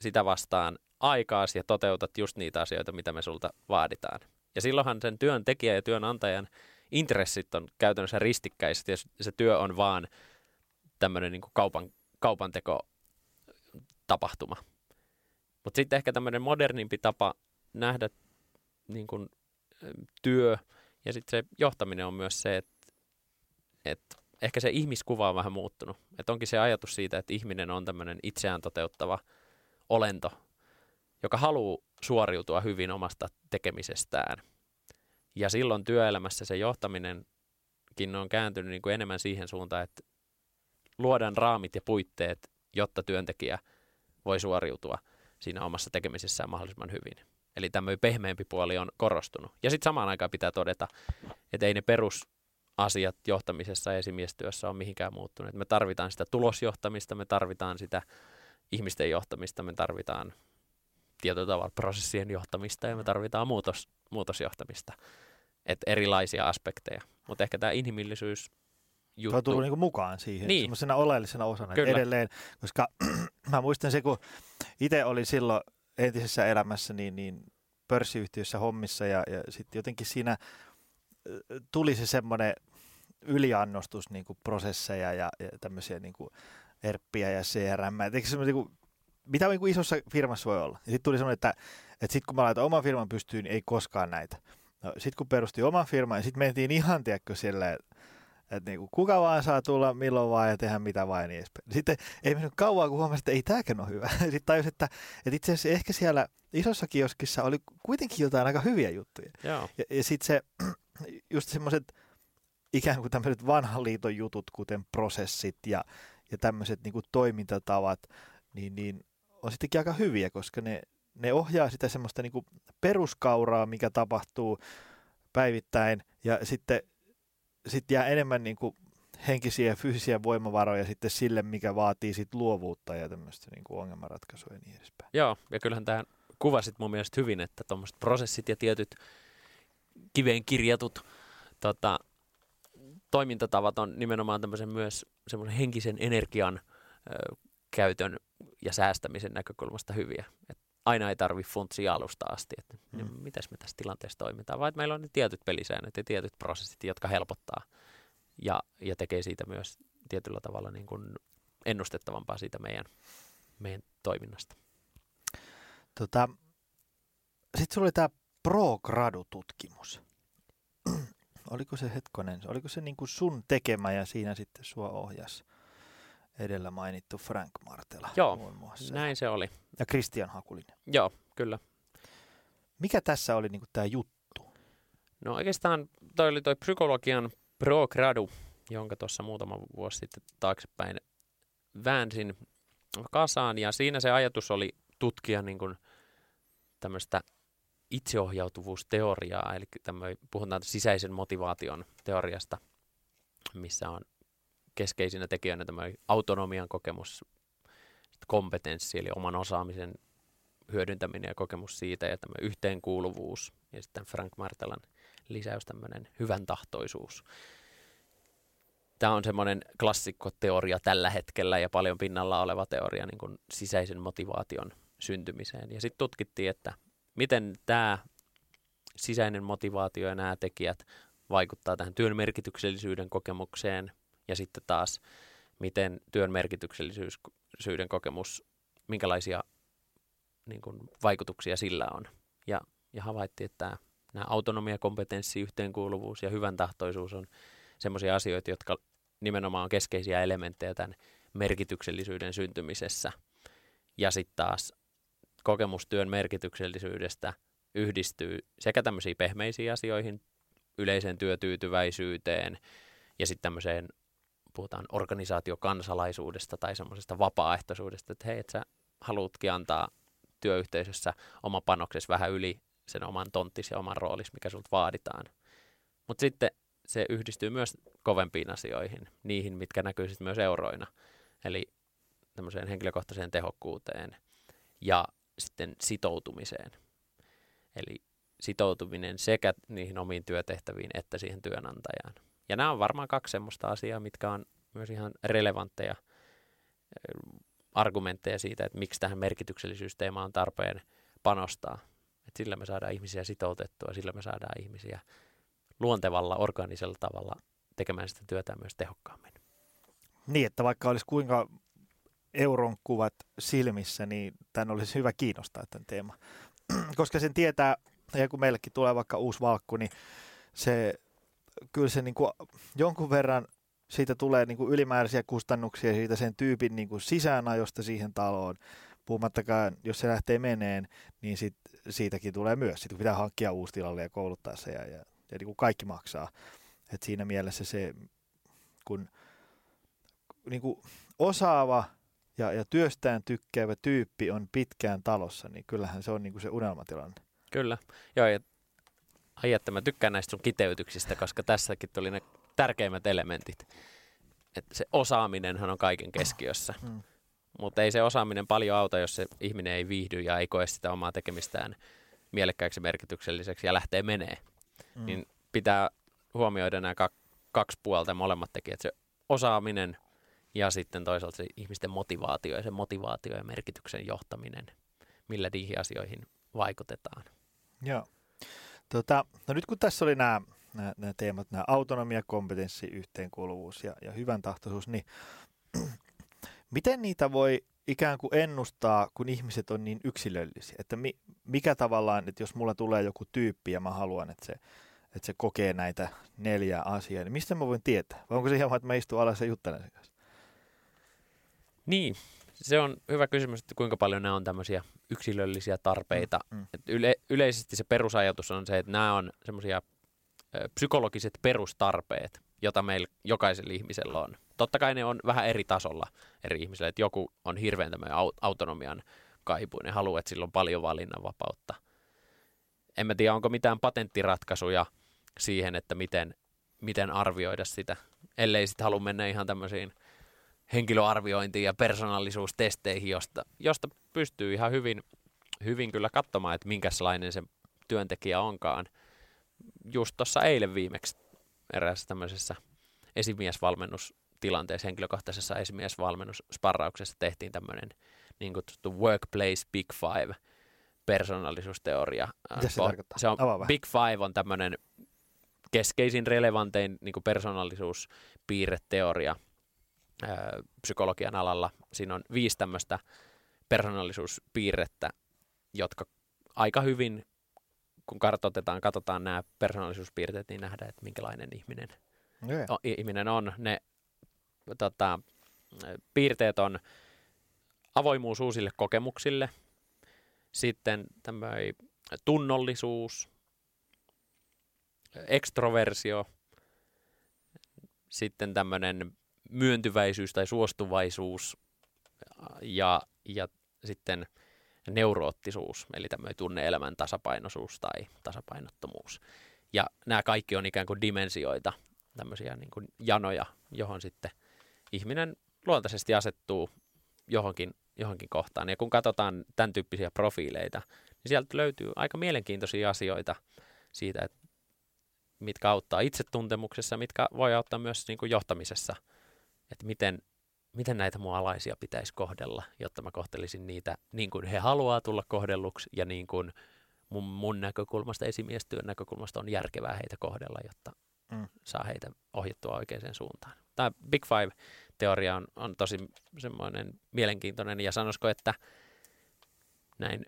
sitä vastaan aikaasi ja toteutat just niitä asioita, mitä me sulta vaaditaan. Ja silloinhan sen työntekijän ja työnantajan intressit on käytännössä ristikkäiset ja se työ on vaan tämmöinen niin kaupan, kaupanteko tapahtuma. Mutta sitten ehkä tämmöinen modernimpi tapa nähdä niin kuin, työ ja sitten se johtaminen on myös se, että, että ehkä se ihmiskuva on vähän muuttunut. Että onkin se ajatus siitä, että ihminen on tämmöinen itseään toteuttava olento, joka haluaa suoriutua hyvin omasta tekemisestään. Ja silloin työelämässä se johtaminenkin on kääntynyt niin kuin enemmän siihen suuntaan, että luodaan raamit ja puitteet, jotta työntekijä voi suoriutua siinä omassa tekemisessään mahdollisimman hyvin. Eli tämmöinen pehmeämpi puoli on korostunut. Ja sitten samaan aikaan pitää todeta, että ei ne perusasiat johtamisessa ja esimiestyössä ole mihinkään muuttuneet. Me tarvitaan sitä tulosjohtamista, me tarvitaan sitä ihmisten johtamista, me tarvitaan tietyllä tavalla prosessien johtamista ja me tarvitaan muutos, muutosjohtamista. että erilaisia aspekteja. Mutta ehkä tämä inhimillisyys juttu. Tuo on tullut niinku mukaan siihen Niin. semmoisena oleellisena osana Kyllä. edelleen, koska mä muistan se, kun itse oli silloin entisessä elämässä niin, niin pörssiyhtiössä hommissa ja, ja sitten jotenkin siinä tuli se semmoinen yliannostus niin kuin prosesseja ja, ja tämmöisiä niin kuin ERPiä ja CRM. Et eikö se semmoinen, niin kuin, mitä niin kuin isossa firmassa voi olla? Ja sitten tuli semmoinen, että, että sitten kun mä laitan oman firman pystyyn, niin ei koskaan näitä. No, sitten kun perusti oman firman, niin sitten mentiin ihan, tiedätkö, silleen, että niinku, kuka vaan saa tulla milloin vaan ja tehdä mitä vaan ja niin edespäin. Sitten ei mennyt kauan, kun huomasin, että ei tämäkään ole hyvä. Sitten tajus, että, että itse asiassa ehkä siellä isossa kioskissa oli kuitenkin jotain aika hyviä juttuja. Joo, Ja, ja sitten se, just semmoiset ikään kuin tämmöiset vanhan liiton jutut, kuten prosessit ja, ja tämmöiset niin toimintatavat, niin, niin on sittenkin aika hyviä, koska ne, ne ohjaa sitä semmoista niin kuin peruskauraa, mikä tapahtuu päivittäin, ja sitten sit jää enemmän niin kuin henkisiä ja fyysisiä voimavaroja sitten sille, mikä vaatii sit luovuutta ja tämmöistä niin kuin ongelmanratkaisua ja niin edespäin. Joo, ja kyllähän tähän kuvasit mun mielestä hyvin, että tuommoiset prosessit ja tietyt kiveen kirjatut tota, toimintatavat on nimenomaan tämmöisen myös semmoisen henkisen energian ö, käytön ja säästämisen näkökulmasta hyviä. Et aina ei tarvi funtsia alusta asti, että Mm. mm. mitäs me tässä tilanteessa toimitaan, vaan meillä on ne tietyt pelisäännöt ja tietyt prosessit, jotka helpottaa ja, ja tekee siitä myös tietyllä tavalla niin kuin ennustettavampaa siitä meidän, meidän toiminnasta. Tota, Sitten sulla oli tämä Pro-gradu-tutkimus. oliko se hetkonen, oliko se niin kuin sun tekemä ja siinä sitten sua ohjas edellä mainittu Frank Martela Joo, muun muassa. Näin se oli. Ja Christian Hakulinen. Joo, kyllä. Mikä tässä oli niin tämä juttu? No oikeastaan toi oli toi psykologian pro gradu, jonka tuossa muutama vuosi sitten taaksepäin väänsin kasaan. Ja siinä se ajatus oli tutkia niin kuin tämmöistä itseohjautuvuusteoriaa, eli tämmöinen, puhutaan sisäisen motivaation teoriasta, missä on keskeisinä tekijöinä tämmöinen autonomian kokemus, kompetenssi, eli oman osaamisen hyödyntäminen ja kokemus siitä, ja tämmöinen yhteenkuuluvuus, ja sitten Frank Martelan lisäys tämmöinen hyvän tahtoisuus. Tämä on semmoinen klassikkoteoria tällä hetkellä ja paljon pinnalla oleva teoria niin kuin sisäisen motivaation syntymiseen. Ja sitten tutkittiin, että miten tämä sisäinen motivaatio ja nämä tekijät vaikuttaa tähän työn merkityksellisyyden kokemukseen ja sitten taas miten työn merkityksellisyyden kokemus, minkälaisia niin kuin, vaikutuksia sillä on. Ja, ja havaittiin, että nämä autonomia, kompetenssi, yhteenkuuluvuus ja hyvän tahtoisuus on sellaisia asioita, jotka nimenomaan on keskeisiä elementtejä tämän merkityksellisyyden syntymisessä. Ja sitten taas kokemustyön merkityksellisyydestä yhdistyy sekä tämmöisiin pehmeisiin asioihin, yleiseen työtyytyväisyyteen ja sitten tämmöiseen, puhutaan organisaatiokansalaisuudesta tai semmoisesta vapaaehtoisuudesta, että hei, että sä haluatkin antaa työyhteisössä oma panoksesi vähän yli sen oman tonttis ja oman roolis, mikä sulta vaaditaan. Mutta sitten se yhdistyy myös kovempiin asioihin, niihin, mitkä näkyy sitten myös euroina, eli tämmöiseen henkilökohtaiseen tehokkuuteen ja sitten sitoutumiseen. Eli sitoutuminen sekä niihin omiin työtehtäviin että siihen työnantajaan. Ja nämä on varmaan kaksi semmoista asiaa, mitkä on myös ihan relevantteja argumentteja siitä, että miksi tähän merkityksellisyysteemaan on tarpeen panostaa. Et sillä me saadaan ihmisiä sitoutettua, sillä me saadaan ihmisiä luontevalla, organisella tavalla tekemään sitä työtä myös tehokkaammin. Niin, että vaikka olisi kuinka euron kuvat silmissä, niin tämän olisi hyvä kiinnostaa tämän teema. Koska sen tietää, ja kun meillekin tulee vaikka uusi valkku, niin se, kyllä se niin kuin jonkun verran siitä tulee niin kuin ylimääräisiä kustannuksia siitä sen tyypin niin kuin sisäänajosta siihen taloon. Puhumattakaan, jos se lähtee meneen, niin sit, siitäkin tulee myös. Sitten pitää hankkia uusi tilalle ja kouluttaa se ja, ja, ja niin kuin kaikki maksaa. Et siinä mielessä se, kun niin kuin osaava ja, ja työstään tykkäävä tyyppi on pitkään talossa, niin kyllähän se on niin kuin se unelmatilanne. Kyllä. Joo, ja ai että mä tykkään näistä sun kiteytyksistä, koska tässäkin tuli ne tärkeimmät elementit. Että se osaaminenhan on kaiken keskiössä. Mm. Mutta ei se osaaminen paljon auta, jos se ihminen ei viihdy ja ei koe sitä omaa tekemistään mielekkääksi merkitykselliseksi ja lähtee menee. Mm. Niin pitää huomioida nämä kaksi puolta molemmat tekijät, se osaaminen ja sitten toisaalta se ihmisten motivaatio ja se motivaatio ja merkityksen johtaminen, millä niihin asioihin vaikutetaan. Joo. Tota, no nyt kun tässä oli nämä, nämä, nämä teemat, nämä autonomia, kompetenssi, yhteenkuuluvuus ja, ja hyvän tahtoisuus, niin miten niitä voi ikään kuin ennustaa, kun ihmiset on niin yksilöllisiä? Että mi, mikä tavallaan, että jos mulla tulee joku tyyppi ja mä haluan, että se, että se kokee näitä neljää asiaa, niin mistä mä voin tietää? Vai onko se ihan että mä istun alas ja juttelen sen kanssa? Niin, se on hyvä kysymys, että kuinka paljon nämä on tämmöisiä yksilöllisiä tarpeita. Mm, mm. yle, yleisesti se perusajatus on se, että nämä on semmoisia psykologiset perustarpeet, jota meillä jokaisella ihmisellä on. Totta kai ne on vähän eri tasolla eri ihmisillä, että joku on hirveän tämmöinen autonomian kaipuinen, haluaa, että sillä on paljon valinnanvapautta. En mä tiedä, onko mitään patenttiratkaisuja siihen, että miten, miten arvioida sitä, ellei sitten halua mennä ihan tämmöisiin henkilöarviointiin ja persoonallisuustesteihin, josta, josta pystyy ihan hyvin, hyvin kyllä katsomaan, että minkälainen se työntekijä onkaan. Just tuossa eilen viimeksi eräässä tämmöisessä esimiesvalmennustilanteessa, henkilökohtaisessa esimiesvalmennussparrauksessa tehtiin tämmöinen niin kutsuttu Workplace Big Five persoonallisuusteoria. Mitä se tarkoittaa? Se on, Big Five on tämmöinen keskeisin, relevantein niin persoonallisuuspiirreteoria – psykologian alalla. Siinä on viisi tämmöistä persoonallisuuspiirrettä, jotka aika hyvin, kun kartoitetaan, katsotaan nämä persoonallisuuspiirteet, niin nähdään, että minkälainen ihminen, yeah. o, ihminen on. Ne tota, piirteet on avoimuus uusille kokemuksille, sitten tämmöinen tunnollisuus, ekstroversio, sitten tämmöinen myöntyväisyys tai suostuvaisuus ja, ja sitten neuroottisuus, eli tämmöinen tunne-elämän tasapainoisuus tai tasapainottomuus. Ja nämä kaikki on ikään kuin dimensioita, tämmöisiä niin kuin janoja, johon sitten ihminen luontaisesti asettuu johonkin, johonkin kohtaan. Ja kun katsotaan tämän tyyppisiä profiileita, niin sieltä löytyy aika mielenkiintoisia asioita siitä, että mitkä auttaa itsetuntemuksessa, mitkä voi auttaa myös niin kuin johtamisessa – että miten, miten näitä mun alaisia pitäisi kohdella, jotta mä kohtelisin niitä niin kuin he haluaa tulla kohdelluksi ja niin kuin mun, mun näkökulmasta, esimiestyön näkökulmasta on järkevää heitä kohdella, jotta mm. saa heitä ohjattua oikeaan suuntaan. Tämä Big Five-teoria on, on tosi semmoinen mielenkiintoinen ja sanoisiko, että näin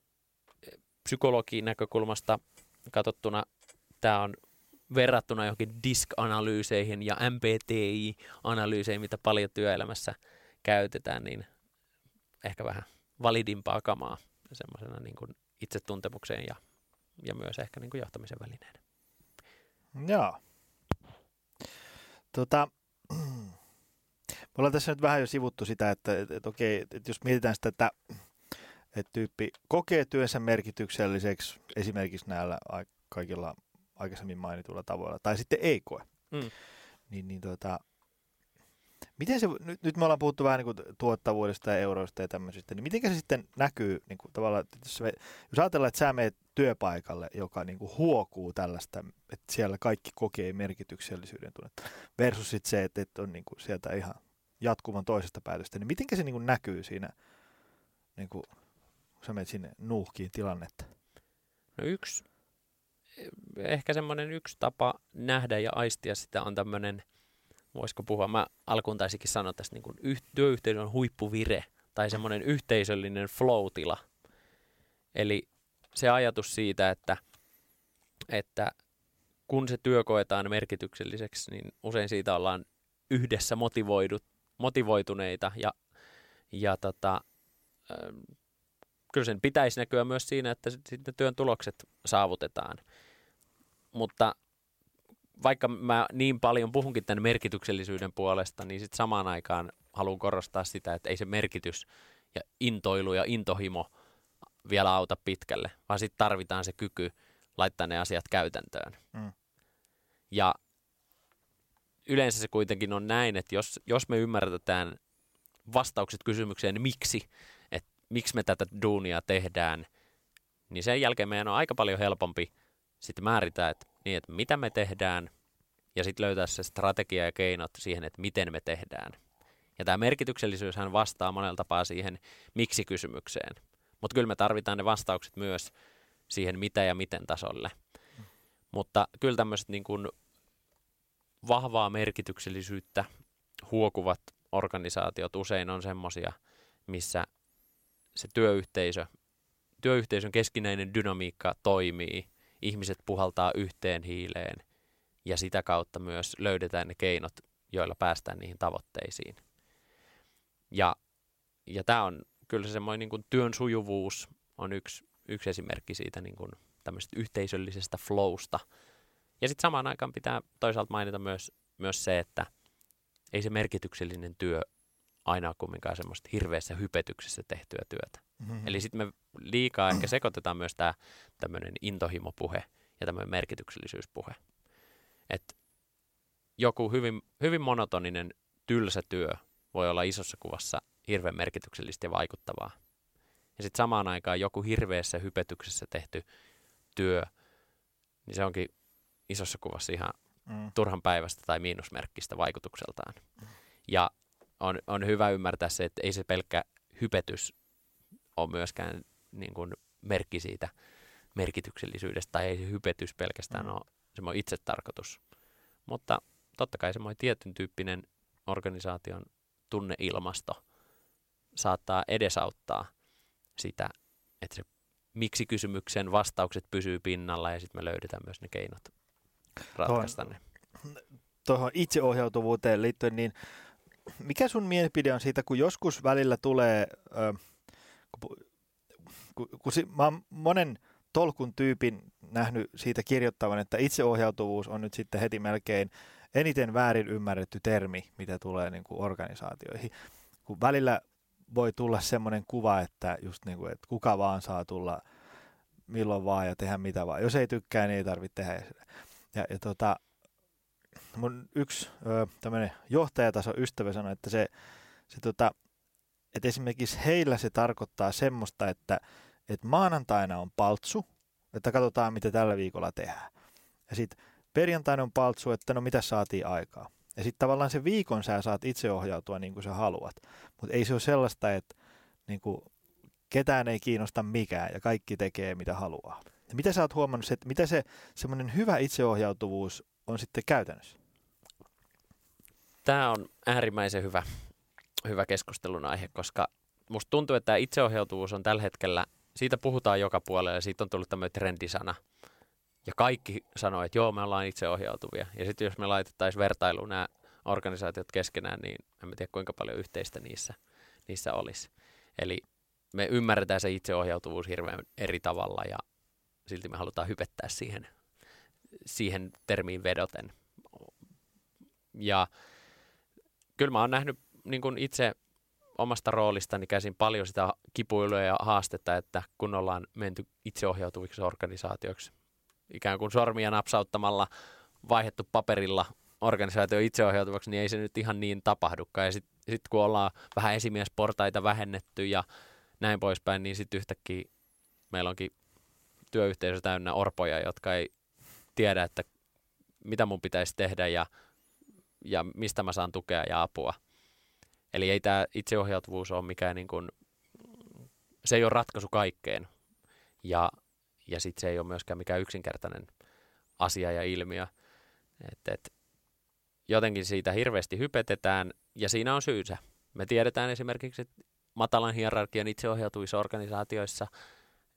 psykologin näkökulmasta katsottuna tämä on verrattuna johonkin disk-analyyseihin ja MBTI-analyyseihin, mitä paljon työelämässä käytetään, niin ehkä vähän validimpaa kamaa semmoisena niin kuin itsetuntemukseen ja, ja myös ehkä niin kuin johtamisen välineen. Joo. Tota, me ollaan tässä nyt vähän jo sivuttu sitä, että, että, että okei, että jos mietitään sitä, että, että tyyppi kokee työnsä merkitykselliseksi esimerkiksi näillä kaikilla aikaisemmin mainituilla tavoilla, tai sitten ei koe. Mm. Niin, niin tota, miten se, nyt, nyt me ollaan puhuttu vähän niin kuin tuottavuudesta ja euroista ja tämmöisistä, niin miten se sitten näkyy niin kuin tavallaan, jos, me, jos ajatellaan, että sä meet työpaikalle, joka niin kuin huokuu tällaista, että siellä kaikki kokee merkityksellisyyden tunnetta, versus sitten se, että, että on niin kuin sieltä ihan jatkuvan toisesta päätöstä, niin miten se niin kuin näkyy siinä, niin kuin, kun sä menet sinne nuuhkiin tilannetta? No yksi ehkä semmoinen yksi tapa nähdä ja aistia sitä on tämmöinen, voisiko puhua, mä alkuun taisikin sanoa tästä niin kuin yh, työyhteisön huippuvire tai semmoinen yhteisöllinen flow-tila. Eli se ajatus siitä, että, että kun se työ koetaan merkitykselliseksi, niin usein siitä ollaan yhdessä motivoidut, motivoituneita ja, ja tota, kyllä sen pitäisi näkyä myös siinä, että sitten työn tulokset saavutetaan. Mutta vaikka mä niin paljon puhunkin tämän merkityksellisyyden puolesta, niin sitten samaan aikaan haluan korostaa sitä, että ei se merkitys ja intoilu ja intohimo vielä auta pitkälle, vaan sitten tarvitaan se kyky laittaa ne asiat käytäntöön. Mm. Ja yleensä se kuitenkin on näin, että jos, jos me ymmärretään vastaukset kysymykseen miksi, miksi me tätä duunia tehdään, niin sen jälkeen meidän on aika paljon helpompi sitten määritään, että niin, että mitä me tehdään, ja sitten löytää se strategia ja keinot siihen, että miten me tehdään. Ja tämä merkityksellisyyshän vastaa monella tapaa siihen miksi-kysymykseen. Mutta kyllä me tarvitaan ne vastaukset myös siihen mitä ja miten tasolle. Mutta kyllä tämmöiset niin kuin vahvaa merkityksellisyyttä huokuvat organisaatiot usein on semmoisia, missä se työyhteisö, työyhteisön keskinäinen dynamiikka toimii, ihmiset puhaltaa yhteen hiileen ja sitä kautta myös löydetään ne keinot, joilla päästään niihin tavoitteisiin. Ja, ja tämä on kyllä se semmoinen niin kuin työn sujuvuus on yksi, yksi esimerkki siitä niin kuin tämmöisestä yhteisöllisestä flowsta. Ja sitten samaan aikaan pitää toisaalta mainita myös, myös se, että ei se merkityksellinen työ aina kumminkaan semmoista hirveässä hypetyksessä tehtyä työtä. Mm-hmm. Eli sitten me liikaa ehkä sekoitetaan myös tämä tämmöinen intohimopuhe ja tämmöinen merkityksellisyyspuhe. Että joku hyvin, hyvin monotoninen, tylsä työ voi olla isossa kuvassa hirveän merkityksellistä ja vaikuttavaa. Ja sitten samaan aikaan joku hirveässä hypetyksessä tehty työ, niin se onkin isossa kuvassa ihan mm. turhan päivästä tai miinusmerkkistä vaikutukseltaan. Mm. Ja on, on hyvä ymmärtää se, että ei se pelkkä hypetys ole myöskään niin kuin merkki siitä merkityksellisyydestä, tai ei se hypetys pelkästään mm. ole semmoinen itsetarkoitus. Mutta totta kai semmoinen tietyn tyyppinen organisaation tunneilmasto saattaa edesauttaa sitä, että se miksi-kysymyksen vastaukset pysyy pinnalla ja sitten me löydetään myös ne keinot ratkaista ne. Tuohon itseohjautuvuuteen liittyen, niin mikä sun mielipide on siitä, kun joskus välillä tulee, äh, kun, kun, kun si, mä oon monen tolkun tyypin nähnyt siitä kirjoittavan, että itseohjautuvuus on nyt sitten heti melkein eniten väärin ymmärretty termi, mitä tulee niin kuin organisaatioihin. Kun välillä voi tulla semmoinen kuva, että just niin kuin, että kuka vaan saa tulla milloin vaan ja tehdä mitä vaan. Jos ei tykkää, niin ei tarvitse tehdä. Ja, ja tota, mun yksi tämmöinen johtajataso ystävä sanoi, että se, se tota, että esimerkiksi heillä se tarkoittaa semmoista, että, että maanantaina on paltsu, että katsotaan mitä tällä viikolla tehdään. Ja sitten perjantaina on paltsu, että no mitä saatiin aikaa. Ja sitten tavallaan se viikon sä saat itse ohjautua niin kuin sä haluat. Mutta ei se ole sellaista, että niin kuin, ketään ei kiinnosta mikään ja kaikki tekee mitä haluaa. Ja mitä sä oot huomannut, että mitä se semmoinen hyvä itseohjautuvuus on sitten käytännössä? Tämä on äärimmäisen hyvä, hyvä keskustelun aihe, koska musta tuntuu, että itseohjautuvuus on tällä hetkellä, siitä puhutaan joka puolella ja siitä on tullut tämmöinen trendisana. Ja kaikki sanoo, että joo, me ollaan itseohjautuvia. Ja sitten jos me laitettaisiin vertailuun nämä organisaatiot keskenään, niin en tiedä kuinka paljon yhteistä niissä, niissä olisi. Eli me ymmärretään se itseohjautuvuus hirveän eri tavalla ja silti me halutaan hypettää siihen, siihen termiin vedoten. Ja kyllä mä oon nähnyt niin kuin itse omasta roolistani käsin paljon sitä kipuilua ja haastetta, että kun ollaan menty itseohjautuviksi organisaatioiksi, ikään kuin sormia napsauttamalla vaihdettu paperilla organisaatio itseohjautuvaksi, niin ei se nyt ihan niin tapahdukaan. Ja sitten sit kun ollaan vähän esimiesportaita vähennetty ja näin poispäin, niin sitten yhtäkkiä meillä onkin työyhteisö täynnä orpoja, jotka ei tiedä, että mitä mun pitäisi tehdä ja, ja mistä mä saan tukea ja apua. Eli ei tämä itseohjautuvuus ole mikään niin kuin, se ei ole ratkaisu kaikkeen. Ja, ja sitten se ei ole myöskään mikään yksinkertainen asia ja ilmiö. Et, et, jotenkin siitä hirveästi hypetetään ja siinä on syysä. Me tiedetään esimerkiksi, että matalan hierarkian itseohjautuvissa organisaatioissa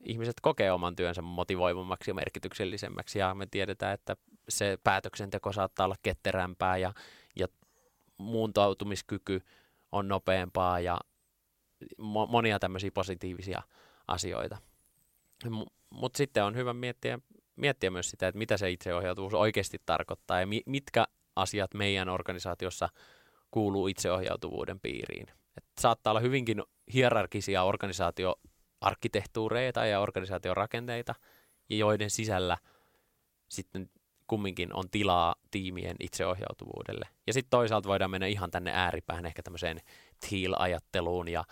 ihmiset kokee oman työnsä motivoivammaksi ja merkityksellisemmäksi ja me tiedetään, että se päätöksenteko saattaa olla ketterämpää ja, ja muuntautumiskyky on nopeampaa ja mo- monia tämmöisiä positiivisia asioita. M- Mutta sitten on hyvä miettiä, miettiä myös sitä, että mitä se itseohjautuvuus oikeasti tarkoittaa ja mi- mitkä asiat meidän organisaatiossa kuuluu itseohjautuvuuden piiriin. Et saattaa olla hyvinkin hierarkisia organisaatioarkkitehtuureita ja organisaatiorakenteita, joiden sisällä sitten kumminkin on tilaa tiimien itseohjautuvuudelle. Ja sitten toisaalta voidaan mennä ihan tänne ääripäähän ehkä tämmöiseen teal-ajatteluun ja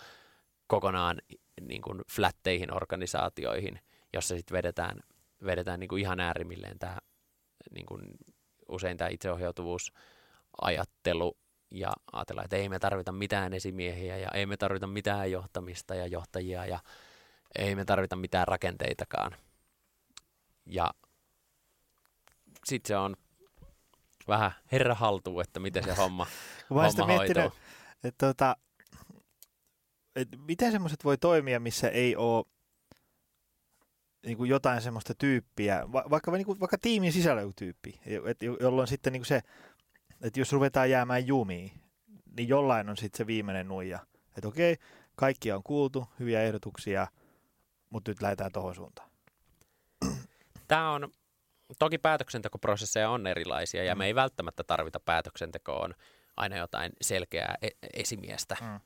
kokonaan niin kuin flatteihin organisaatioihin, jossa sitten vedetään, vedetään niin kuin ihan äärimmilleen tämä niin kuin usein tämä itseohjautuvuusajattelu ja ajatellaan, että ei me tarvita mitään esimiehiä ja ei me tarvita mitään johtamista ja johtajia ja ei me tarvita mitään rakenteitakaan. Ja sitten se on vähän herra haltuu, että miten se homma, homma hoituu. Että tota, et miten semmoiset voi toimia, missä ei ole niin kuin jotain semmoista tyyppiä, va- vaikka, niin kuin, vaikka tiimin sisällä joku tyyppi, et, jolloin sitten niin kuin se, että jos ruvetaan jäämään jumiin, niin jollain on sitten se viimeinen nuija. Että okei, kaikki on kuultu, hyviä ehdotuksia, mutta nyt lähdetään tuohon suuntaan. Tämä on, toki päätöksentekoprosesseja on erilaisia ja mm. me ei välttämättä tarvita päätöksentekoon aina jotain selkeää e- esimiestä. Mm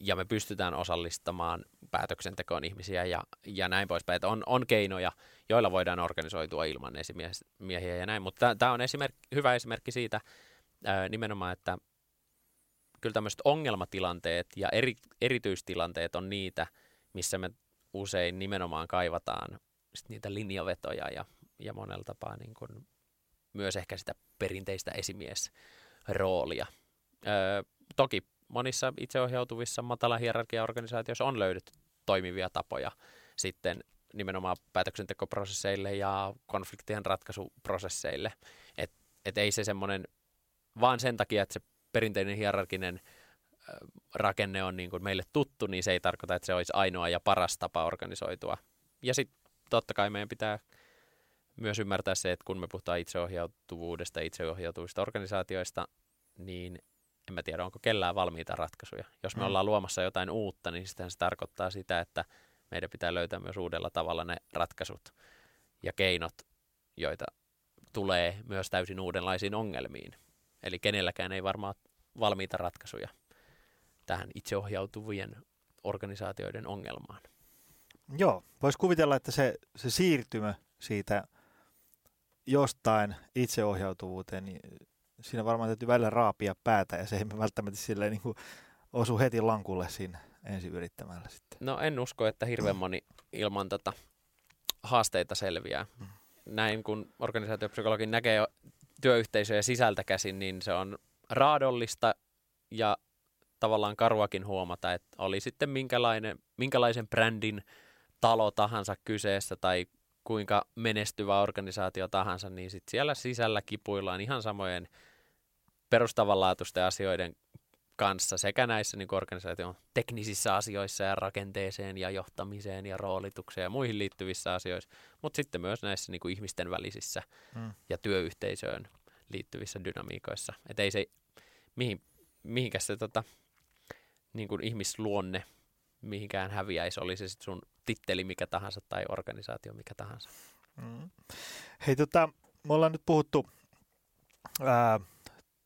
ja me pystytään osallistamaan päätöksentekoon ihmisiä ja, ja näin poispäin. Että on, on keinoja, joilla voidaan organisoitua ilman esimiehiä ja näin, mutta tämä on esimerk, hyvä esimerkki siitä ää, nimenomaan, että kyllä tämmöiset ongelmatilanteet ja eri, erityistilanteet on niitä, missä me usein nimenomaan kaivataan sit niitä linjavetoja ja, ja monella tapaa niin kun myös ehkä sitä perinteistä esimiesroolia. Öö, toki monissa itseohjautuvissa matala hierarkiaorganisaatioissa on löydetty toimivia tapoja sitten nimenomaan päätöksentekoprosesseille ja konfliktien ratkaisuprosesseille. Että et ei se semmoinen, vaan sen takia, että se perinteinen hierarkinen rakenne on niin kuin meille tuttu, niin se ei tarkoita, että se olisi ainoa ja paras tapa organisoitua. Ja sitten totta kai meidän pitää myös ymmärtää se, että kun me puhutaan itseohjautuvuudesta ja itseohjautuvista organisaatioista, niin en mä tiedä, onko kellään valmiita ratkaisuja. Jos me mm. ollaan luomassa jotain uutta, niin sitten se tarkoittaa sitä, että meidän pitää löytää myös uudella tavalla ne ratkaisut ja keinot, joita tulee myös täysin uudenlaisiin ongelmiin. Eli kenelläkään ei varmaan valmiita ratkaisuja tähän itseohjautuvien organisaatioiden ongelmaan. Joo, voisi kuvitella, että se, se siirtymä siitä jostain itseohjautuvuuteen, niin siinä varmaan täytyy välillä raapia päätä ja se ei välttämättä silleen niin kuin osu heti lankulle siinä ensi yrittämällä sitten. No en usko, että hirveän moni ilman tätä haasteita selviää. Mm. Näin kun organisaatiopsykologi näkee työyhteisöjä sisältä käsin, niin se on raadollista ja tavallaan karuakin huomata, että oli sitten minkälainen, minkälaisen brändin talo tahansa kyseessä tai kuinka menestyvä organisaatio tahansa, niin sit siellä sisällä kipuillaan ihan samojen perustavanlaatuisten asioiden kanssa sekä näissä niin organisaation teknisissä asioissa ja rakenteeseen ja johtamiseen ja roolitukseen ja muihin liittyvissä asioissa, mutta sitten myös näissä niin kuin ihmisten välisissä mm. ja työyhteisöön liittyvissä dynamiikoissa. Että ei se, mihin, mihinkäs se tota, niin kuin ihmisluonne mihinkään häviäisi, oli se sitten sun titteli mikä tahansa tai organisaatio mikä tahansa. Mm. Hei tota, me ollaan nyt puhuttu ää,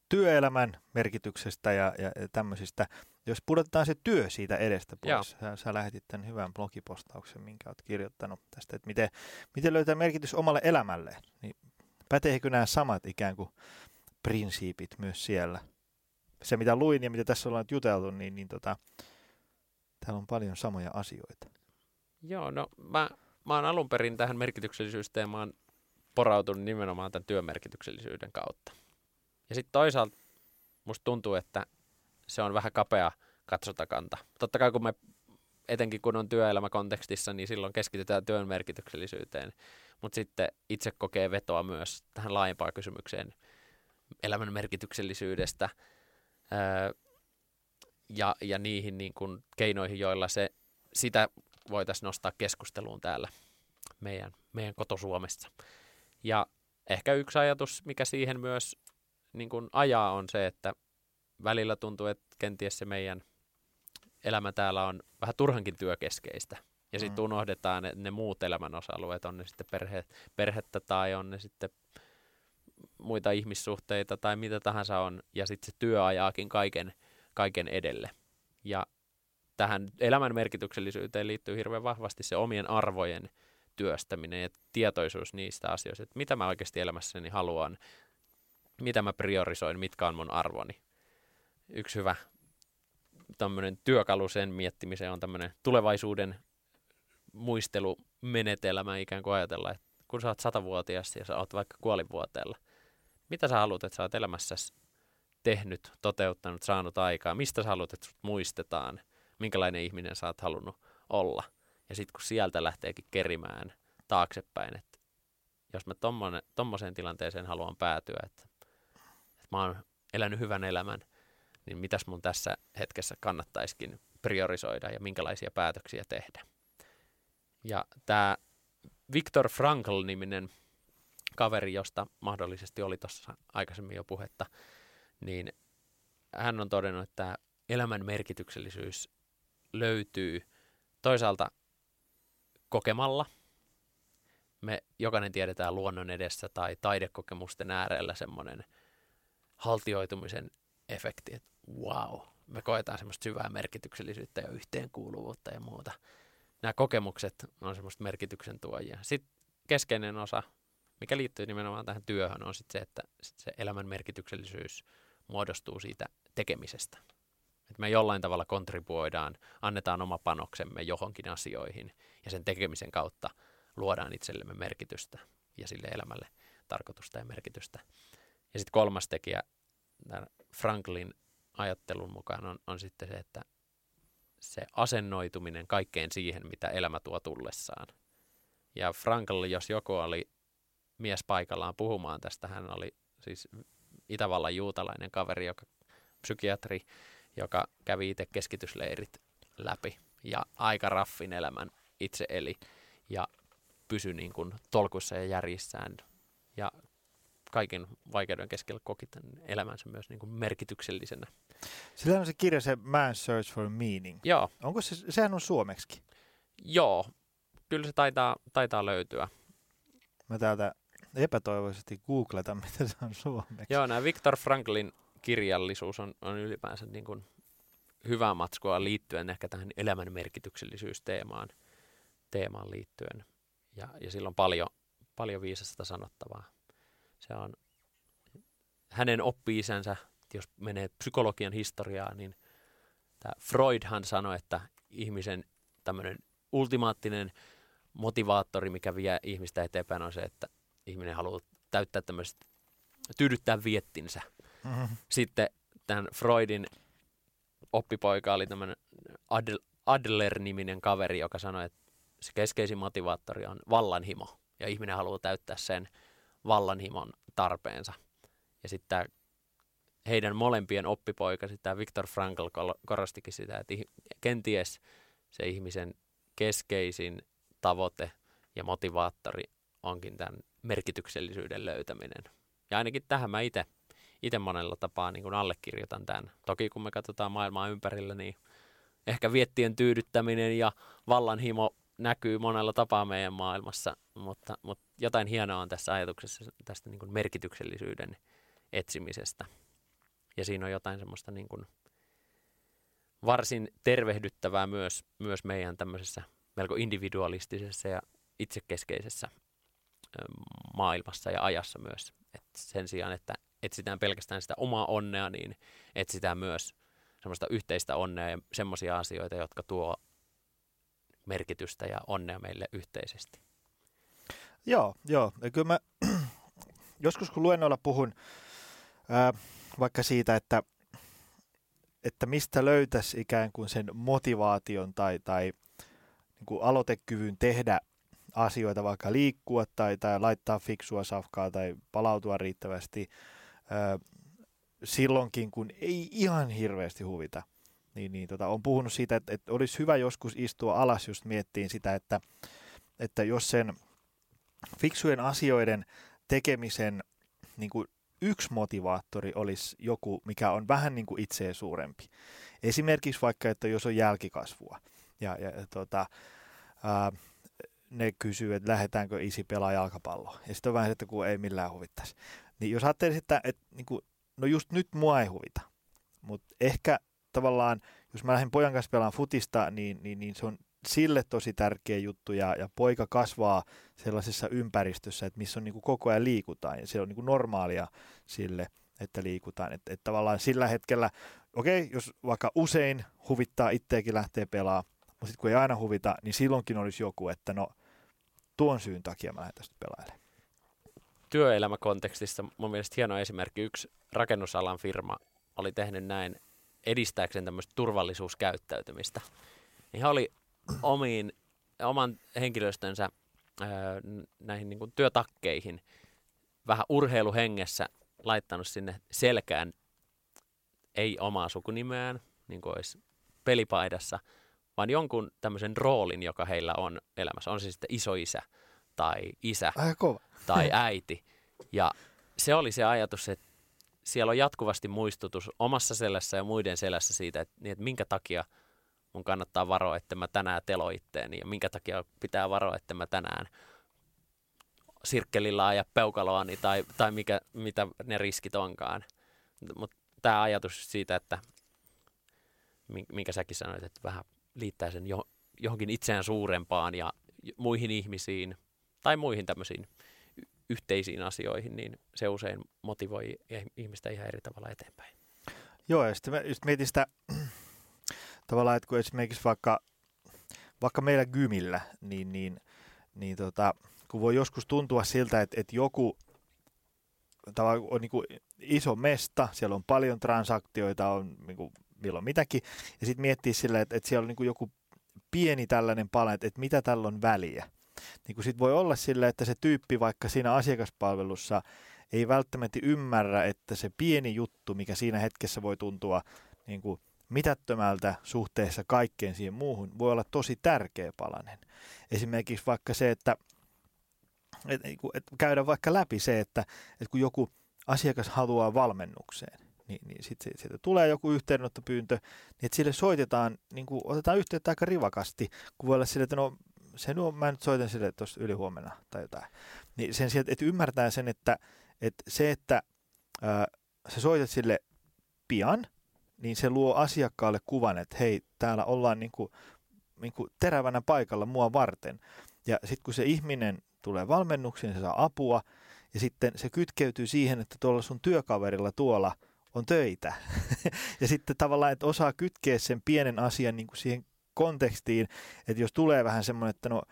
työelämän merkityksestä ja, ja, ja tämmöisistä. Jos pudotetaan se työ siitä edestä pois, sä, sä lähetit tämän hyvän blogipostauksen, minkä olet kirjoittanut tästä, että miten, miten löytää merkitys omalle elämälleen. Niin päteekö nämä samat ikään kuin prinsiipit myös siellä? Se mitä luin ja mitä tässä ollaan juteltu, niin, niin tota, täällä on paljon samoja asioita. Joo, no mä, mä oon alun perin tähän merkityksellisyysteemaan porautunut nimenomaan tämän työn merkityksellisyyden kautta. Ja sitten toisaalta musta tuntuu, että se on vähän kapea katsotakanta. Totta kai kun me, etenkin kun on työelämäkontekstissa, niin silloin keskitytään työn merkityksellisyyteen. Mutta sitten itse kokee vetoa myös tähän laajempaan kysymykseen elämän merkityksellisyydestä öö, ja, ja niihin niin kun keinoihin, joilla se, sitä voitaisiin nostaa keskusteluun täällä meidän, meidän kotosuomessa. Ja ehkä yksi ajatus, mikä siihen myös niin kuin ajaa, on se, että välillä tuntuu, että kenties se meidän elämä täällä on vähän turhankin työkeskeistä. Ja sitten mm. unohdetaan ne, ne muut elämän osa-alueet, on ne sitten perhe, perhettä tai on ne sitten muita ihmissuhteita tai mitä tahansa on. Ja sitten se työ ajaakin kaiken, kaiken edelle. Ja tähän elämän merkityksellisyyteen liittyy hirveän vahvasti se omien arvojen työstäminen ja tietoisuus niistä asioista, että mitä mä oikeasti elämässäni haluan, mitä mä priorisoin, mitkä on mun arvoni. Yksi hyvä tämmöinen työkalu sen miettimiseen on tämmöinen tulevaisuuden muistelumenetelmä ikään kuin ajatella, että kun sä oot satavuotias ja sä oot vaikka kuolinvuoteella, mitä sä haluat, että sä oot elämässäsi tehnyt, toteuttanut, saanut aikaa, mistä sä haluat, että sut muistetaan, minkälainen ihminen sä oot halunnut olla. Ja sitten kun sieltä lähteekin kerimään taaksepäin, että jos mä tommoseen tilanteeseen haluan päätyä, että, että mä oon elänyt hyvän elämän, niin mitäs mun tässä hetkessä kannattaisikin priorisoida ja minkälaisia päätöksiä tehdä. Ja tämä Viktor Frankl-niminen kaveri, josta mahdollisesti oli tuossa aikaisemmin jo puhetta, niin hän on todennut, että elämän merkityksellisyys löytyy toisaalta kokemalla. Me jokainen tiedetään luonnon edessä tai taidekokemusten äärellä semmoinen haltioitumisen efekti, että wow, me koetaan semmoista syvää merkityksellisyyttä ja yhteenkuuluvuutta ja muuta. Nämä kokemukset on semmoista merkityksen tuojia. Sitten keskeinen osa, mikä liittyy nimenomaan tähän työhön, on sitten se, että sit se elämän merkityksellisyys muodostuu siitä tekemisestä. Että me jollain tavalla kontribuoidaan, annetaan oma panoksemme johonkin asioihin ja sen tekemisen kautta luodaan itsellemme merkitystä ja sille elämälle tarkoitusta ja merkitystä. Ja sitten kolmas tekijä Franklin ajattelun mukaan on, on sitten se, että se asennoituminen kaikkeen siihen, mitä elämä tuo tullessaan. Ja Frankl, jos joku oli mies paikallaan puhumaan tästä, hän oli siis Itävallan juutalainen kaveri, joka psykiatri, joka kävi itse keskitysleirit läpi ja aika raffin elämän itse eli ja pysyi niin kuin tolkuissa ja järjissään ja kaiken vaikeuden keskellä koki tämän elämänsä myös niin kuin merkityksellisenä. Sillä on se kirja, se Man's Search for Meaning. Joo. Onko se, sehän on suomeksi? Joo, kyllä se taitaa, taitaa löytyä. Mä täältä epätoivoisesti googleta, mitä se on suomeksi. Joo, nämä Viktor Franklin kirjallisuus on, on ylipäänsä niin kuin hyvää matskua liittyen ehkä tähän elämän merkityksellisyysteemaan teemaan liittyen. Ja, ja sillä on paljon, paljon viisasta sanottavaa. Se on hänen oppi-isänsä, jos menee psykologian historiaan, niin tämä Freudhan sanoi, että ihmisen tämmöinen ultimaattinen motivaattori, mikä vie ihmistä eteenpäin, on se, että ihminen haluaa täyttää tämmöistä, tyydyttää viettinsä. Mm-hmm. Sitten tämän Freudin oppipoika oli tämmöinen Adler-niminen kaveri, joka sanoi, että se keskeisin motivaattori on vallanhimo, ja ihminen haluaa täyttää sen vallanhimon tarpeensa. Ja sitten heidän molempien oppipoika, tämä Viktor Frankl korostikin sitä, että kenties se ihmisen keskeisin tavoite ja motivaattori onkin tämän merkityksellisyyden löytäminen. Ja ainakin tähän mä itse itse monella tapaa niin kuin allekirjoitan tämän. Toki kun me katsotaan maailmaa ympärillä, niin ehkä viettien tyydyttäminen ja vallanhimo näkyy monella tapaa meidän maailmassa, mutta, mutta jotain hienoa on tässä ajatuksessa tästä niin kuin merkityksellisyyden etsimisestä. Ja siinä on jotain semmoista niin kuin varsin tervehdyttävää myös, myös meidän tämmöisessä melko individualistisessa ja itsekeskeisessä maailmassa ja ajassa myös. Et sen sijaan, että etsitään pelkästään sitä omaa onnea, niin etsitään myös semmoista yhteistä onnea ja semmoisia asioita, jotka tuo merkitystä ja onnea meille yhteisesti. Joo, joo. Ja kyllä mä joskus kun luennoilla puhun ää, vaikka siitä, että, että mistä löytäisi ikään kuin sen motivaation tai, tai niin kuin aloitekyvyn tehdä asioita, vaikka liikkua tai, tai laittaa fiksua safkaa tai palautua riittävästi ää, silloinkin, kun ei ihan hirveästi huvita. Niin, niin tota, on puhunut siitä, että, että olisi hyvä joskus istua alas just miettiin sitä, että, että jos sen fiksujen asioiden tekemisen niin kuin yksi motivaattori olisi joku, mikä on vähän niin kuin itseen suurempi. Esimerkiksi vaikka, että jos on jälkikasvua ja, ja tota, ää, ne kysyy, että lähdetäänkö isi pelaa jalkapalloa. Ja sitten on vähän, että kun ei millään huvittaisi. Niin jos ajattelisi, että, että niin kuin, no just nyt mua ei huvita, mutta ehkä tavallaan, jos mä lähden pojan kanssa pelaamaan futista, niin, niin, niin se on sille tosi tärkeä juttu ja, ja poika kasvaa sellaisessa ympäristössä, että missä on niin kuin koko ajan liikutaan ja se on niin kuin normaalia sille, että liikutaan. Että et tavallaan sillä hetkellä, okei, okay, jos vaikka usein huvittaa itseäkin lähtee pelaamaan, mutta sitten kun ei aina huvita, niin silloinkin olisi joku, että no tuon syyn takia mä lähden tästä pelailemaan. Työelämäkontekstissa mun mielestä hieno esimerkki. Yksi rakennusalan firma oli tehnyt näin edistääkseen tämmöistä turvallisuuskäyttäytymistä. Niin he oli omiin, oman henkilöstönsä näihin niin työtakkeihin vähän urheiluhengessä laittanut sinne selkään ei omaa sukunimeään, niin kuin olisi pelipaidassa, vaan jonkun tämmöisen roolin, joka heillä on elämässä. On se sitten isoisä tai isä tai äiti. Ja se oli se ajatus, että siellä on jatkuvasti muistutus omassa selässä ja muiden selässä siitä, että, niin, että minkä takia mun kannattaa varoa, että mä tänään telo itteeni ja minkä takia pitää varoa, että mä tänään sirkkelillä ja peukaloani tai, tai mikä, mitä ne riskit onkaan. Mutta tämä ajatus siitä, että minkä säkin sanoit, että vähän liittää sen jo, johonkin itseään suurempaan ja muihin ihmisiin tai muihin tämmöisiin yhteisiin asioihin, niin se usein motivoi ihmistä ihan eri tavalla eteenpäin. Joo, ja sitten mä just mietin sitä tavallaan, että kun esimerkiksi vaikka, vaikka meillä Gymillä, niin, niin, niin tota, kun voi joskus tuntua siltä, että, että joku on niin kuin iso mesta, siellä on paljon transaktioita, on niin kuin milloin mitäkin, ja sitten miettii sillä, että, että siellä on niin kuin joku pieni tällainen pala, että, että mitä tällä on väliä. Niin sitten voi olla sillä, että se tyyppi vaikka siinä asiakaspalvelussa ei välttämättä ymmärrä, että se pieni juttu, mikä siinä hetkessä voi tuntua niin kuin mitättömältä suhteessa kaikkeen siihen muuhun, voi olla tosi tärkeä palanen. Esimerkiksi vaikka se, että et, niinku, et käydä vaikka läpi se, että, että kun joku asiakas haluaa valmennukseen, niin, niin sitten sit, tulee joku yhteydenottopyyntö, niin että sille soitetaan, niin kuin otetaan yhteyttä aika rivakasti, kun voi olla sille, että no se nuo, mä nyt soitan sille tuossa ylihuomenna tai jotain. Niin sen sijaan, että ymmärtää sen, että, että se, että ää, sä soitat sille pian, niin se luo asiakkaalle kuvan, että hei, täällä ollaan niin kuin, niin kuin terävänä paikalla mua varten. Ja sitten kun se ihminen tulee valmennuksiin, se saa apua, ja sitten se kytkeytyy siihen, että tuolla sun työkaverilla tuolla on töitä. ja sitten tavallaan, että osaa kytkeä sen pienen asian niin kuin siihen kontekstiin, että jos tulee vähän semmoinen, että no,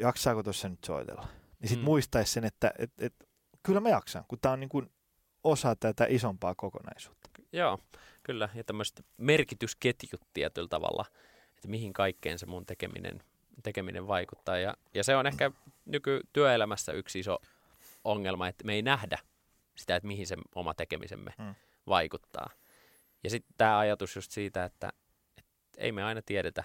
jaksaako tuossa nyt soitella, niin sitten mm. muistaisi sen, että et, et, kyllä mä jaksan, kun tämä on niin kuin osa tätä isompaa kokonaisuutta. Joo, kyllä, ja tämmöiset merkitysketjut tietyllä tavalla, että mihin kaikkeen se mun tekeminen, tekeminen vaikuttaa. Ja, ja se on ehkä nykytyöelämässä yksi iso ongelma, että me ei nähdä sitä, että mihin se oma tekemisemme hmm. vaikuttaa. Ja sitten tämä ajatus just siitä, että, että ei me aina tiedetä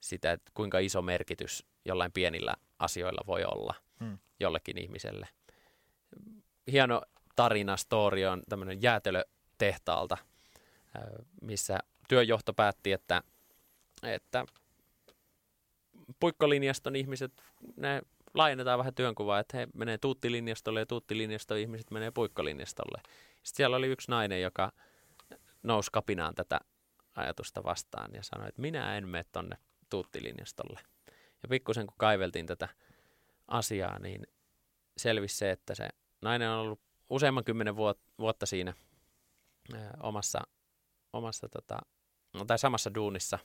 sitä, että kuinka iso merkitys jollain pienillä asioilla voi olla hmm. jollekin ihmiselle. Hieno tarina, story on tämmöinen jäätelötehtaalta, missä työjohto päätti, että, että puikkolinjaston ihmiset, ne laajennetaan vähän työnkuvaa, että he menee tuuttilinjastolle ja tuuttilinjaston ihmiset menee puikkolinjastolle. Sitten siellä oli yksi nainen, joka nousi kapinaan tätä ajatusta vastaan ja sanoi, että minä en mene tonne tuuttilinjastolle. Ja pikkusen kun kaiveltiin tätä asiaa, niin selvisi se, että se nainen on ollut useamman kymmenen vuotta siinä omassa, omassa tota, no, tai samassa duunissa,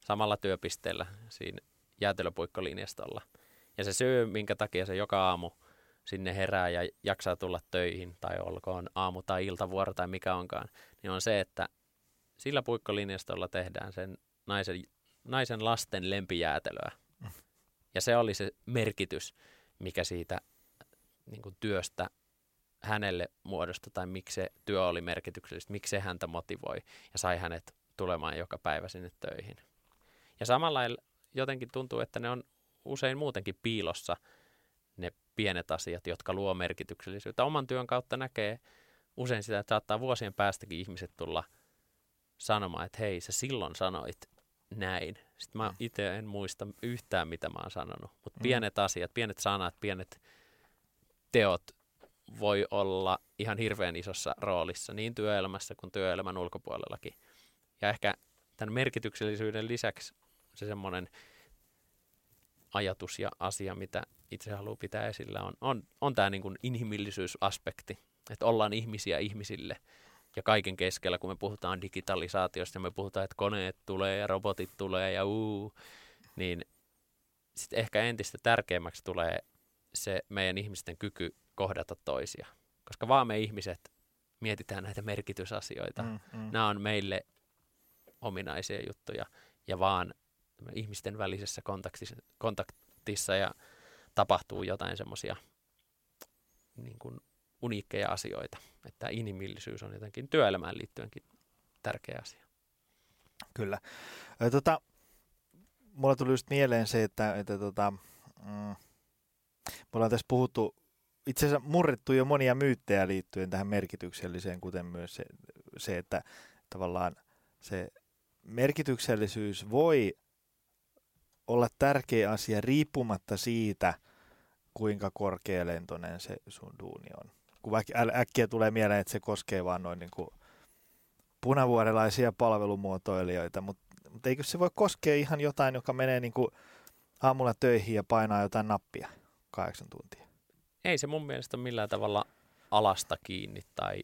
samalla työpisteellä siinä jäätelöpuikkolinjastolla – ja se syy, minkä takia se joka aamu sinne herää ja jaksaa tulla töihin, tai olkoon aamu- tai iltavuoro tai mikä onkaan, niin on se, että sillä puikkolinjastolla tehdään sen naisen, naisen lasten lempijäätelöä. Ja se oli se merkitys, mikä siitä niin kuin työstä hänelle muodostui, tai miksi se työ oli merkityksellistä, miksi se häntä motivoi ja sai hänet tulemaan joka päivä sinne töihin. Ja samalla jotenkin tuntuu, että ne on usein muutenkin piilossa ne pienet asiat, jotka luo merkityksellisyyttä. Oman työn kautta näkee usein sitä, että saattaa vuosien päästäkin ihmiset tulla sanomaan, että hei, sä silloin sanoit näin. Sitten mä mm. itse en muista yhtään, mitä mä oon sanonut. Mutta mm. pienet asiat, pienet sanat, pienet teot voi olla ihan hirveän isossa roolissa niin työelämässä kuin työelämän ulkopuolellakin. Ja ehkä tämän merkityksellisyyden lisäksi se semmoinen ajatus ja asia, mitä itse haluaa pitää esillä, on, on, on tämä niin kuin inhimillisyysaspekti, että ollaan ihmisiä ihmisille ja kaiken keskellä, kun me puhutaan digitalisaatiosta ja me puhutaan, että koneet tulee ja robotit tulee ja uu, niin sitten ehkä entistä tärkeämmäksi tulee se meidän ihmisten kyky kohdata toisia. Koska vaan me ihmiset mietitään näitä merkitysasioita. Mm, mm. Nämä on meille ominaisia juttuja ja vaan ihmisten välisessä kontaktissa, kontaktissa ja tapahtuu jotain semmoisia niin uniikkeja asioita. Että inhimillisyys on jotenkin työelämään liittyenkin tärkeä asia. Kyllä. Tota, mulla tuli just mieleen se, että, että tota, mm, me ollaan tässä puhuttu, itse asiassa murrettu jo monia myyttejä liittyen tähän merkitykselliseen, kuten myös se, se että tavallaan se merkityksellisyys voi olla tärkeä asia riippumatta siitä, kuinka korkealentoinen se sun duuni on. Kun äkkiä tulee mieleen, että se koskee vaan noin niin kuin punavuorelaisia palvelumuotoilijoita, mutta, mutta eikö se voi koskea ihan jotain, joka menee niin kuin aamulla töihin ja painaa jotain nappia kahdeksan tuntia? Ei se mun mielestä millään tavalla alasta kiinni tai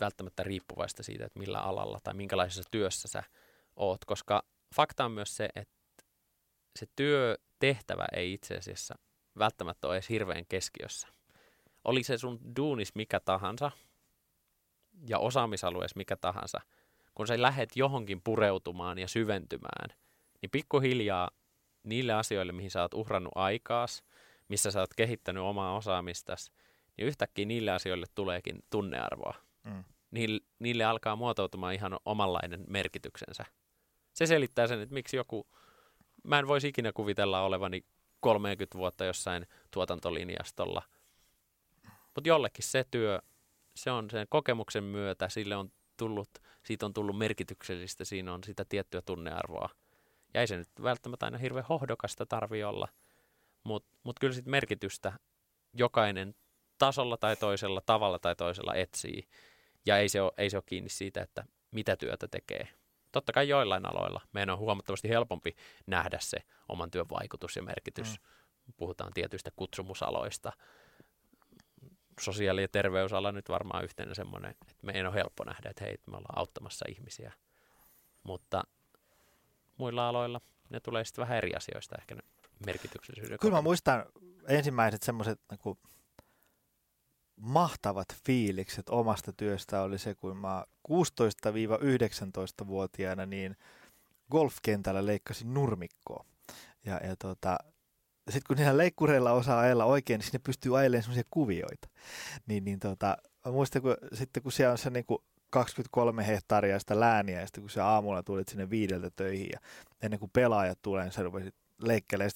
välttämättä riippuvaista siitä, että millä alalla tai minkälaisessa työssä sä oot, koska fakta on myös se, että se työtehtävä ei itse asiassa välttämättä ole edes hirveän keskiössä. Oli se sun duunis mikä tahansa ja osaamisalueessa mikä tahansa, kun sä lähet johonkin pureutumaan ja syventymään, niin pikkuhiljaa niille asioille, mihin sä oot uhrannut aikaas, missä sä oot kehittänyt omaa osaamistasi, niin yhtäkkiä niille asioille tuleekin tunnearvoa. Mm. Niille, niille alkaa muotoutumaan ihan omanlainen merkityksensä. Se selittää sen, että miksi joku mä en voisi ikinä kuvitella olevani 30 vuotta jossain tuotantolinjastolla. Mutta jollekin se työ, se on sen kokemuksen myötä, sille on tullut, siitä on tullut merkityksellistä, siinä on sitä tiettyä tunnearvoa. Ja ei se nyt välttämättä aina hirveän hohdokasta tarvi olla, mutta mut kyllä sitten merkitystä jokainen tasolla tai toisella, tavalla tai toisella etsii. Ja ei se ole, ei se ole kiinni siitä, että mitä työtä tekee totta kai joillain aloilla meidän on huomattavasti helpompi nähdä se oman työn vaikutus ja merkitys. Mm. Puhutaan tietyistä kutsumusaloista. Sosiaali- ja terveysala nyt varmaan yhtenä semmoinen, että meidän on helppo nähdä, että hei, me ollaan auttamassa ihmisiä. Mutta muilla aloilla ne tulee sitten vähän eri asioista ehkä ne merkityksellisyyden. Kyllä mä muistan ensimmäiset semmoiset niin mahtavat fiilikset omasta työstä oli se, kun mä 16-19-vuotiaana niin golfkentällä leikkasin nurmikkoa. Ja, ja tota, sitten kun niillä leikkureilla osaa ajella oikein, niin sinne pystyy ajelemaan semmoisia kuvioita. Niin, niin tota, mä muistan, kun, sitten kun siellä on se niin kuin 23 hehtaaria sitä lääniä, ja sitten kun se aamulla tulit sinne viideltä töihin, ja ennen kuin pelaajat tulee, niin sä rupesit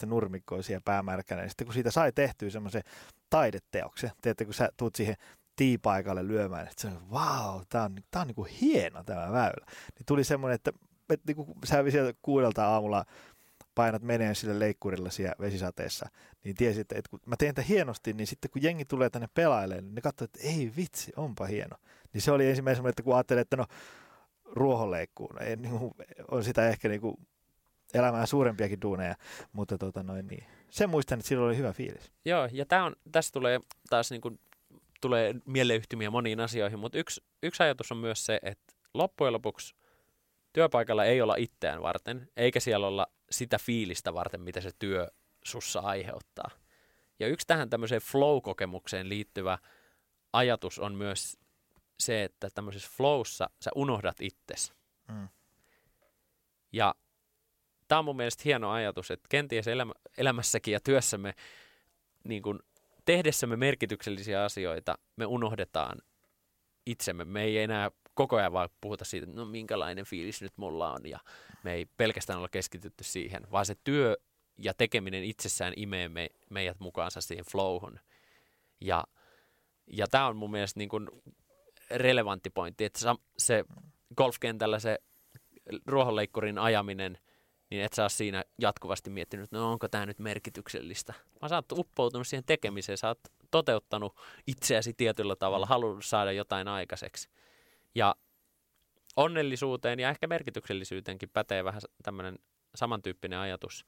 nurmikkoa siellä päämärkänä. Ja sitten kun siitä sai tehtyä semmoisen taideteoksen, tiedätte, kun sä tuut siihen tiipaikalle lyömään, että se on, wow, tää on, tää on niin kuin hieno tämä väylä. Niin tuli semmoinen, että, että niin kuin sä sieltä kuudelta aamulla painat meneen sille leikkurilla siellä vesisateessa, niin tiesit, että kun mä teen tätä hienosti, niin sitten kun jengi tulee tänne pelailemaan, niin ne katsoo, että ei vitsi, onpa hieno. Niin se oli ensimmäisenä, että kun ajattelin, että no ruohonleikkuun, ei, niin kuin, on sitä ehkä niin kuin elämään suurempiakin duuneja, mutta tota noin niin. Sen muistan, että silloin oli hyvä fiilis. Joo, ja tää on, tässä tulee taas niin kuin, tulee mieleyhtymiä moniin asioihin, mutta yksi, yksi ajatus on myös se, että loppujen lopuksi työpaikalla ei olla itseään varten, eikä siellä olla sitä fiilistä varten, mitä se työ sussa aiheuttaa. Ja yksi tähän tämmöiseen flow-kokemukseen liittyvä ajatus on myös se, että tämmöisessä flowssa sä unohdat itsesi. Mm. Ja tämä on mun mielestä hieno ajatus, että kenties elämä, elämässäkin ja työssämme niin kun tehdessämme merkityksellisiä asioita, me unohdetaan itsemme. Me ei enää koko ajan vaan puhuta siitä, no minkälainen fiilis nyt mulla on, ja me ei pelkästään olla keskitytty siihen, vaan se työ ja tekeminen itsessään imee me, meidät mukaansa siihen flowhun. Ja, ja tämä on mun mielestä niin kuin relevantti pointti, että se golfkentällä se ruohonleikkurin ajaminen – niin et saa siinä jatkuvasti miettinyt, no onko tämä nyt merkityksellistä. Vaan sä oot uppoutunut siihen tekemiseen, sä oot toteuttanut itseäsi tietyllä tavalla, halunnut saada jotain aikaiseksi. Ja onnellisuuteen ja ehkä merkityksellisyyteenkin pätee vähän tämmöinen samantyyppinen ajatus.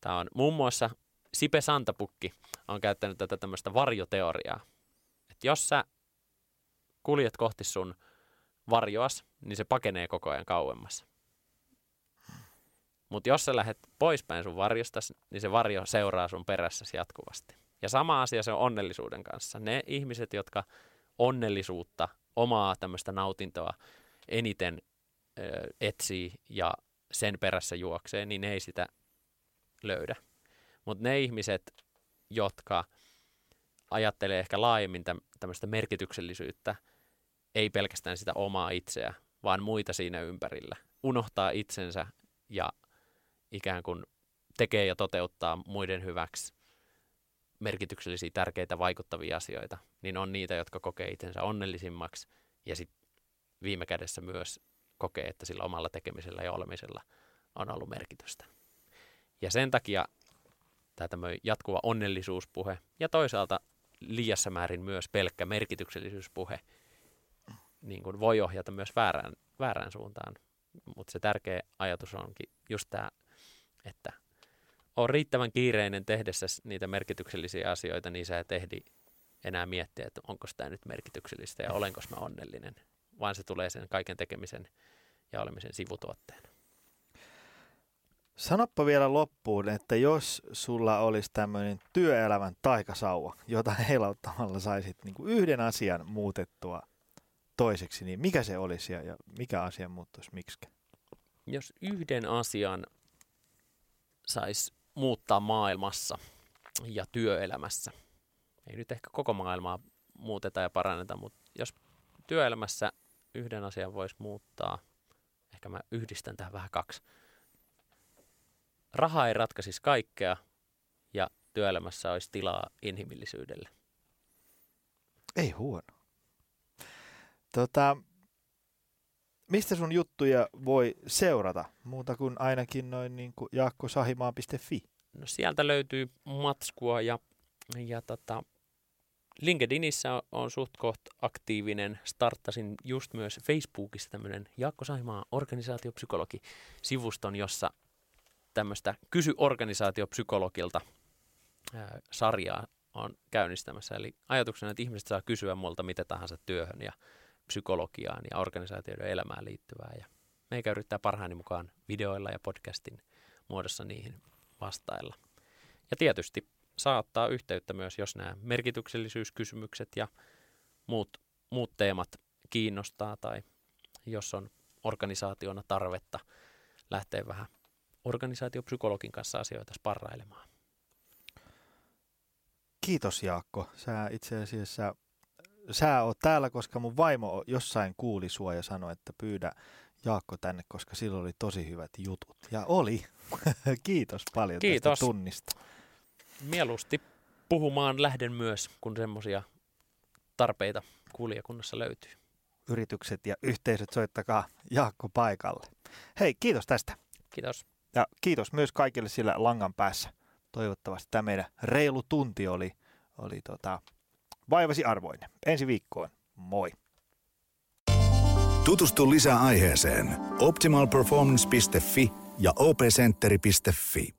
Tämä on muun muassa Sipe Santapukki on käyttänyt tätä tämmöistä varjoteoriaa. Että jos sä kuljet kohti sun varjoas, niin se pakenee koko ajan kauemmas. Mutta jos sä lähdet poispäin sun varjosta, niin se varjo seuraa sun perässäsi jatkuvasti. Ja sama asia se on onnellisuuden kanssa. Ne ihmiset, jotka onnellisuutta, omaa tämmöistä nautintoa eniten ö, etsii ja sen perässä juoksee, niin ne ei sitä löydä. Mutta ne ihmiset, jotka ajattelee ehkä laajemmin tämmöistä merkityksellisyyttä, ei pelkästään sitä omaa itseä, vaan muita siinä ympärillä. Unohtaa itsensä ja ikään kuin tekee ja toteuttaa muiden hyväksi merkityksellisiä, tärkeitä, vaikuttavia asioita, niin on niitä, jotka kokee itsensä onnellisimmaksi ja sitten viime kädessä myös kokee, että sillä omalla tekemisellä ja olemisella on ollut merkitystä. Ja sen takia tämä jatkuva onnellisuuspuhe ja toisaalta liiassa määrin myös pelkkä merkityksellisyyspuhe niin kuin voi ohjata myös väärään, väärään suuntaan. Mutta se tärkeä ajatus onkin just tämä, että on riittävän kiireinen tehdessä niitä merkityksellisiä asioita, niin sä et ehdi enää miettiä, että onko tämä nyt merkityksellistä ja olenko mä onnellinen, vaan se tulee sen kaiken tekemisen ja olemisen sivutuotteena. Sanoppa vielä loppuun, että jos sulla olisi tämmöinen työelämän taikasauva, jota heilauttamalla saisit niin kuin yhden asian muutettua toiseksi, niin mikä se olisi ja, ja mikä asia muuttuisi miksi? Jos yhden asian saisi muuttaa maailmassa ja työelämässä, ei nyt ehkä koko maailmaa muuteta ja paranneta, mutta jos työelämässä yhden asian voisi muuttaa, ehkä mä yhdistän tähän vähän kaksi. Raha ei ratkaisisi kaikkea ja työelämässä olisi tilaa inhimillisyydelle. Ei huono. Tota, mistä sun juttuja voi seurata muuta kuin ainakin noin niin kuin jaakkosahimaa.fi? No sieltä löytyy matskua ja, ja tota, LinkedInissä on, suht koht aktiivinen. Starttasin just myös Facebookissa tämmöinen Jaakko Sahimaa organisaatiopsykologi-sivuston, jossa tämmöistä Kysy organisaatiopsykologilta sarjaa on käynnistämässä. Eli ajatuksena, että ihmiset saa kysyä multa mitä tahansa työhön ja psykologiaan ja organisaatioiden elämään liittyvää. Ja meikä yrittää parhaani mukaan videoilla ja podcastin muodossa niihin vastailla. Ja tietysti saattaa yhteyttä myös, jos nämä merkityksellisyyskysymykset ja muut, muut teemat kiinnostaa tai jos on organisaationa tarvetta lähteä vähän organisaatiopsykologin kanssa asioita sparrailemaan. Kiitos Jaakko. Sä itse asiassa sä oot täällä, koska mun vaimo jossain kuuli sua ja sanoi, että pyydä Jaakko tänne, koska sillä oli tosi hyvät jutut. Ja oli. Kiitos paljon Kiitos. tästä tunnista. Mieluusti puhumaan lähden myös, kun semmoisia tarpeita kuulijakunnassa löytyy. Yritykset ja yhteisöt soittakaa Jaakko paikalle. Hei, kiitos tästä. Kiitos. Ja kiitos myös kaikille sillä langan päässä. Toivottavasti tämä meidän reilu tunti oli, oli tota, vaivasi arvoinen. Ensi viikkoon. Moi. Tutustu lisää aiheeseen optimalperformance.fi ja opcenteri.fi.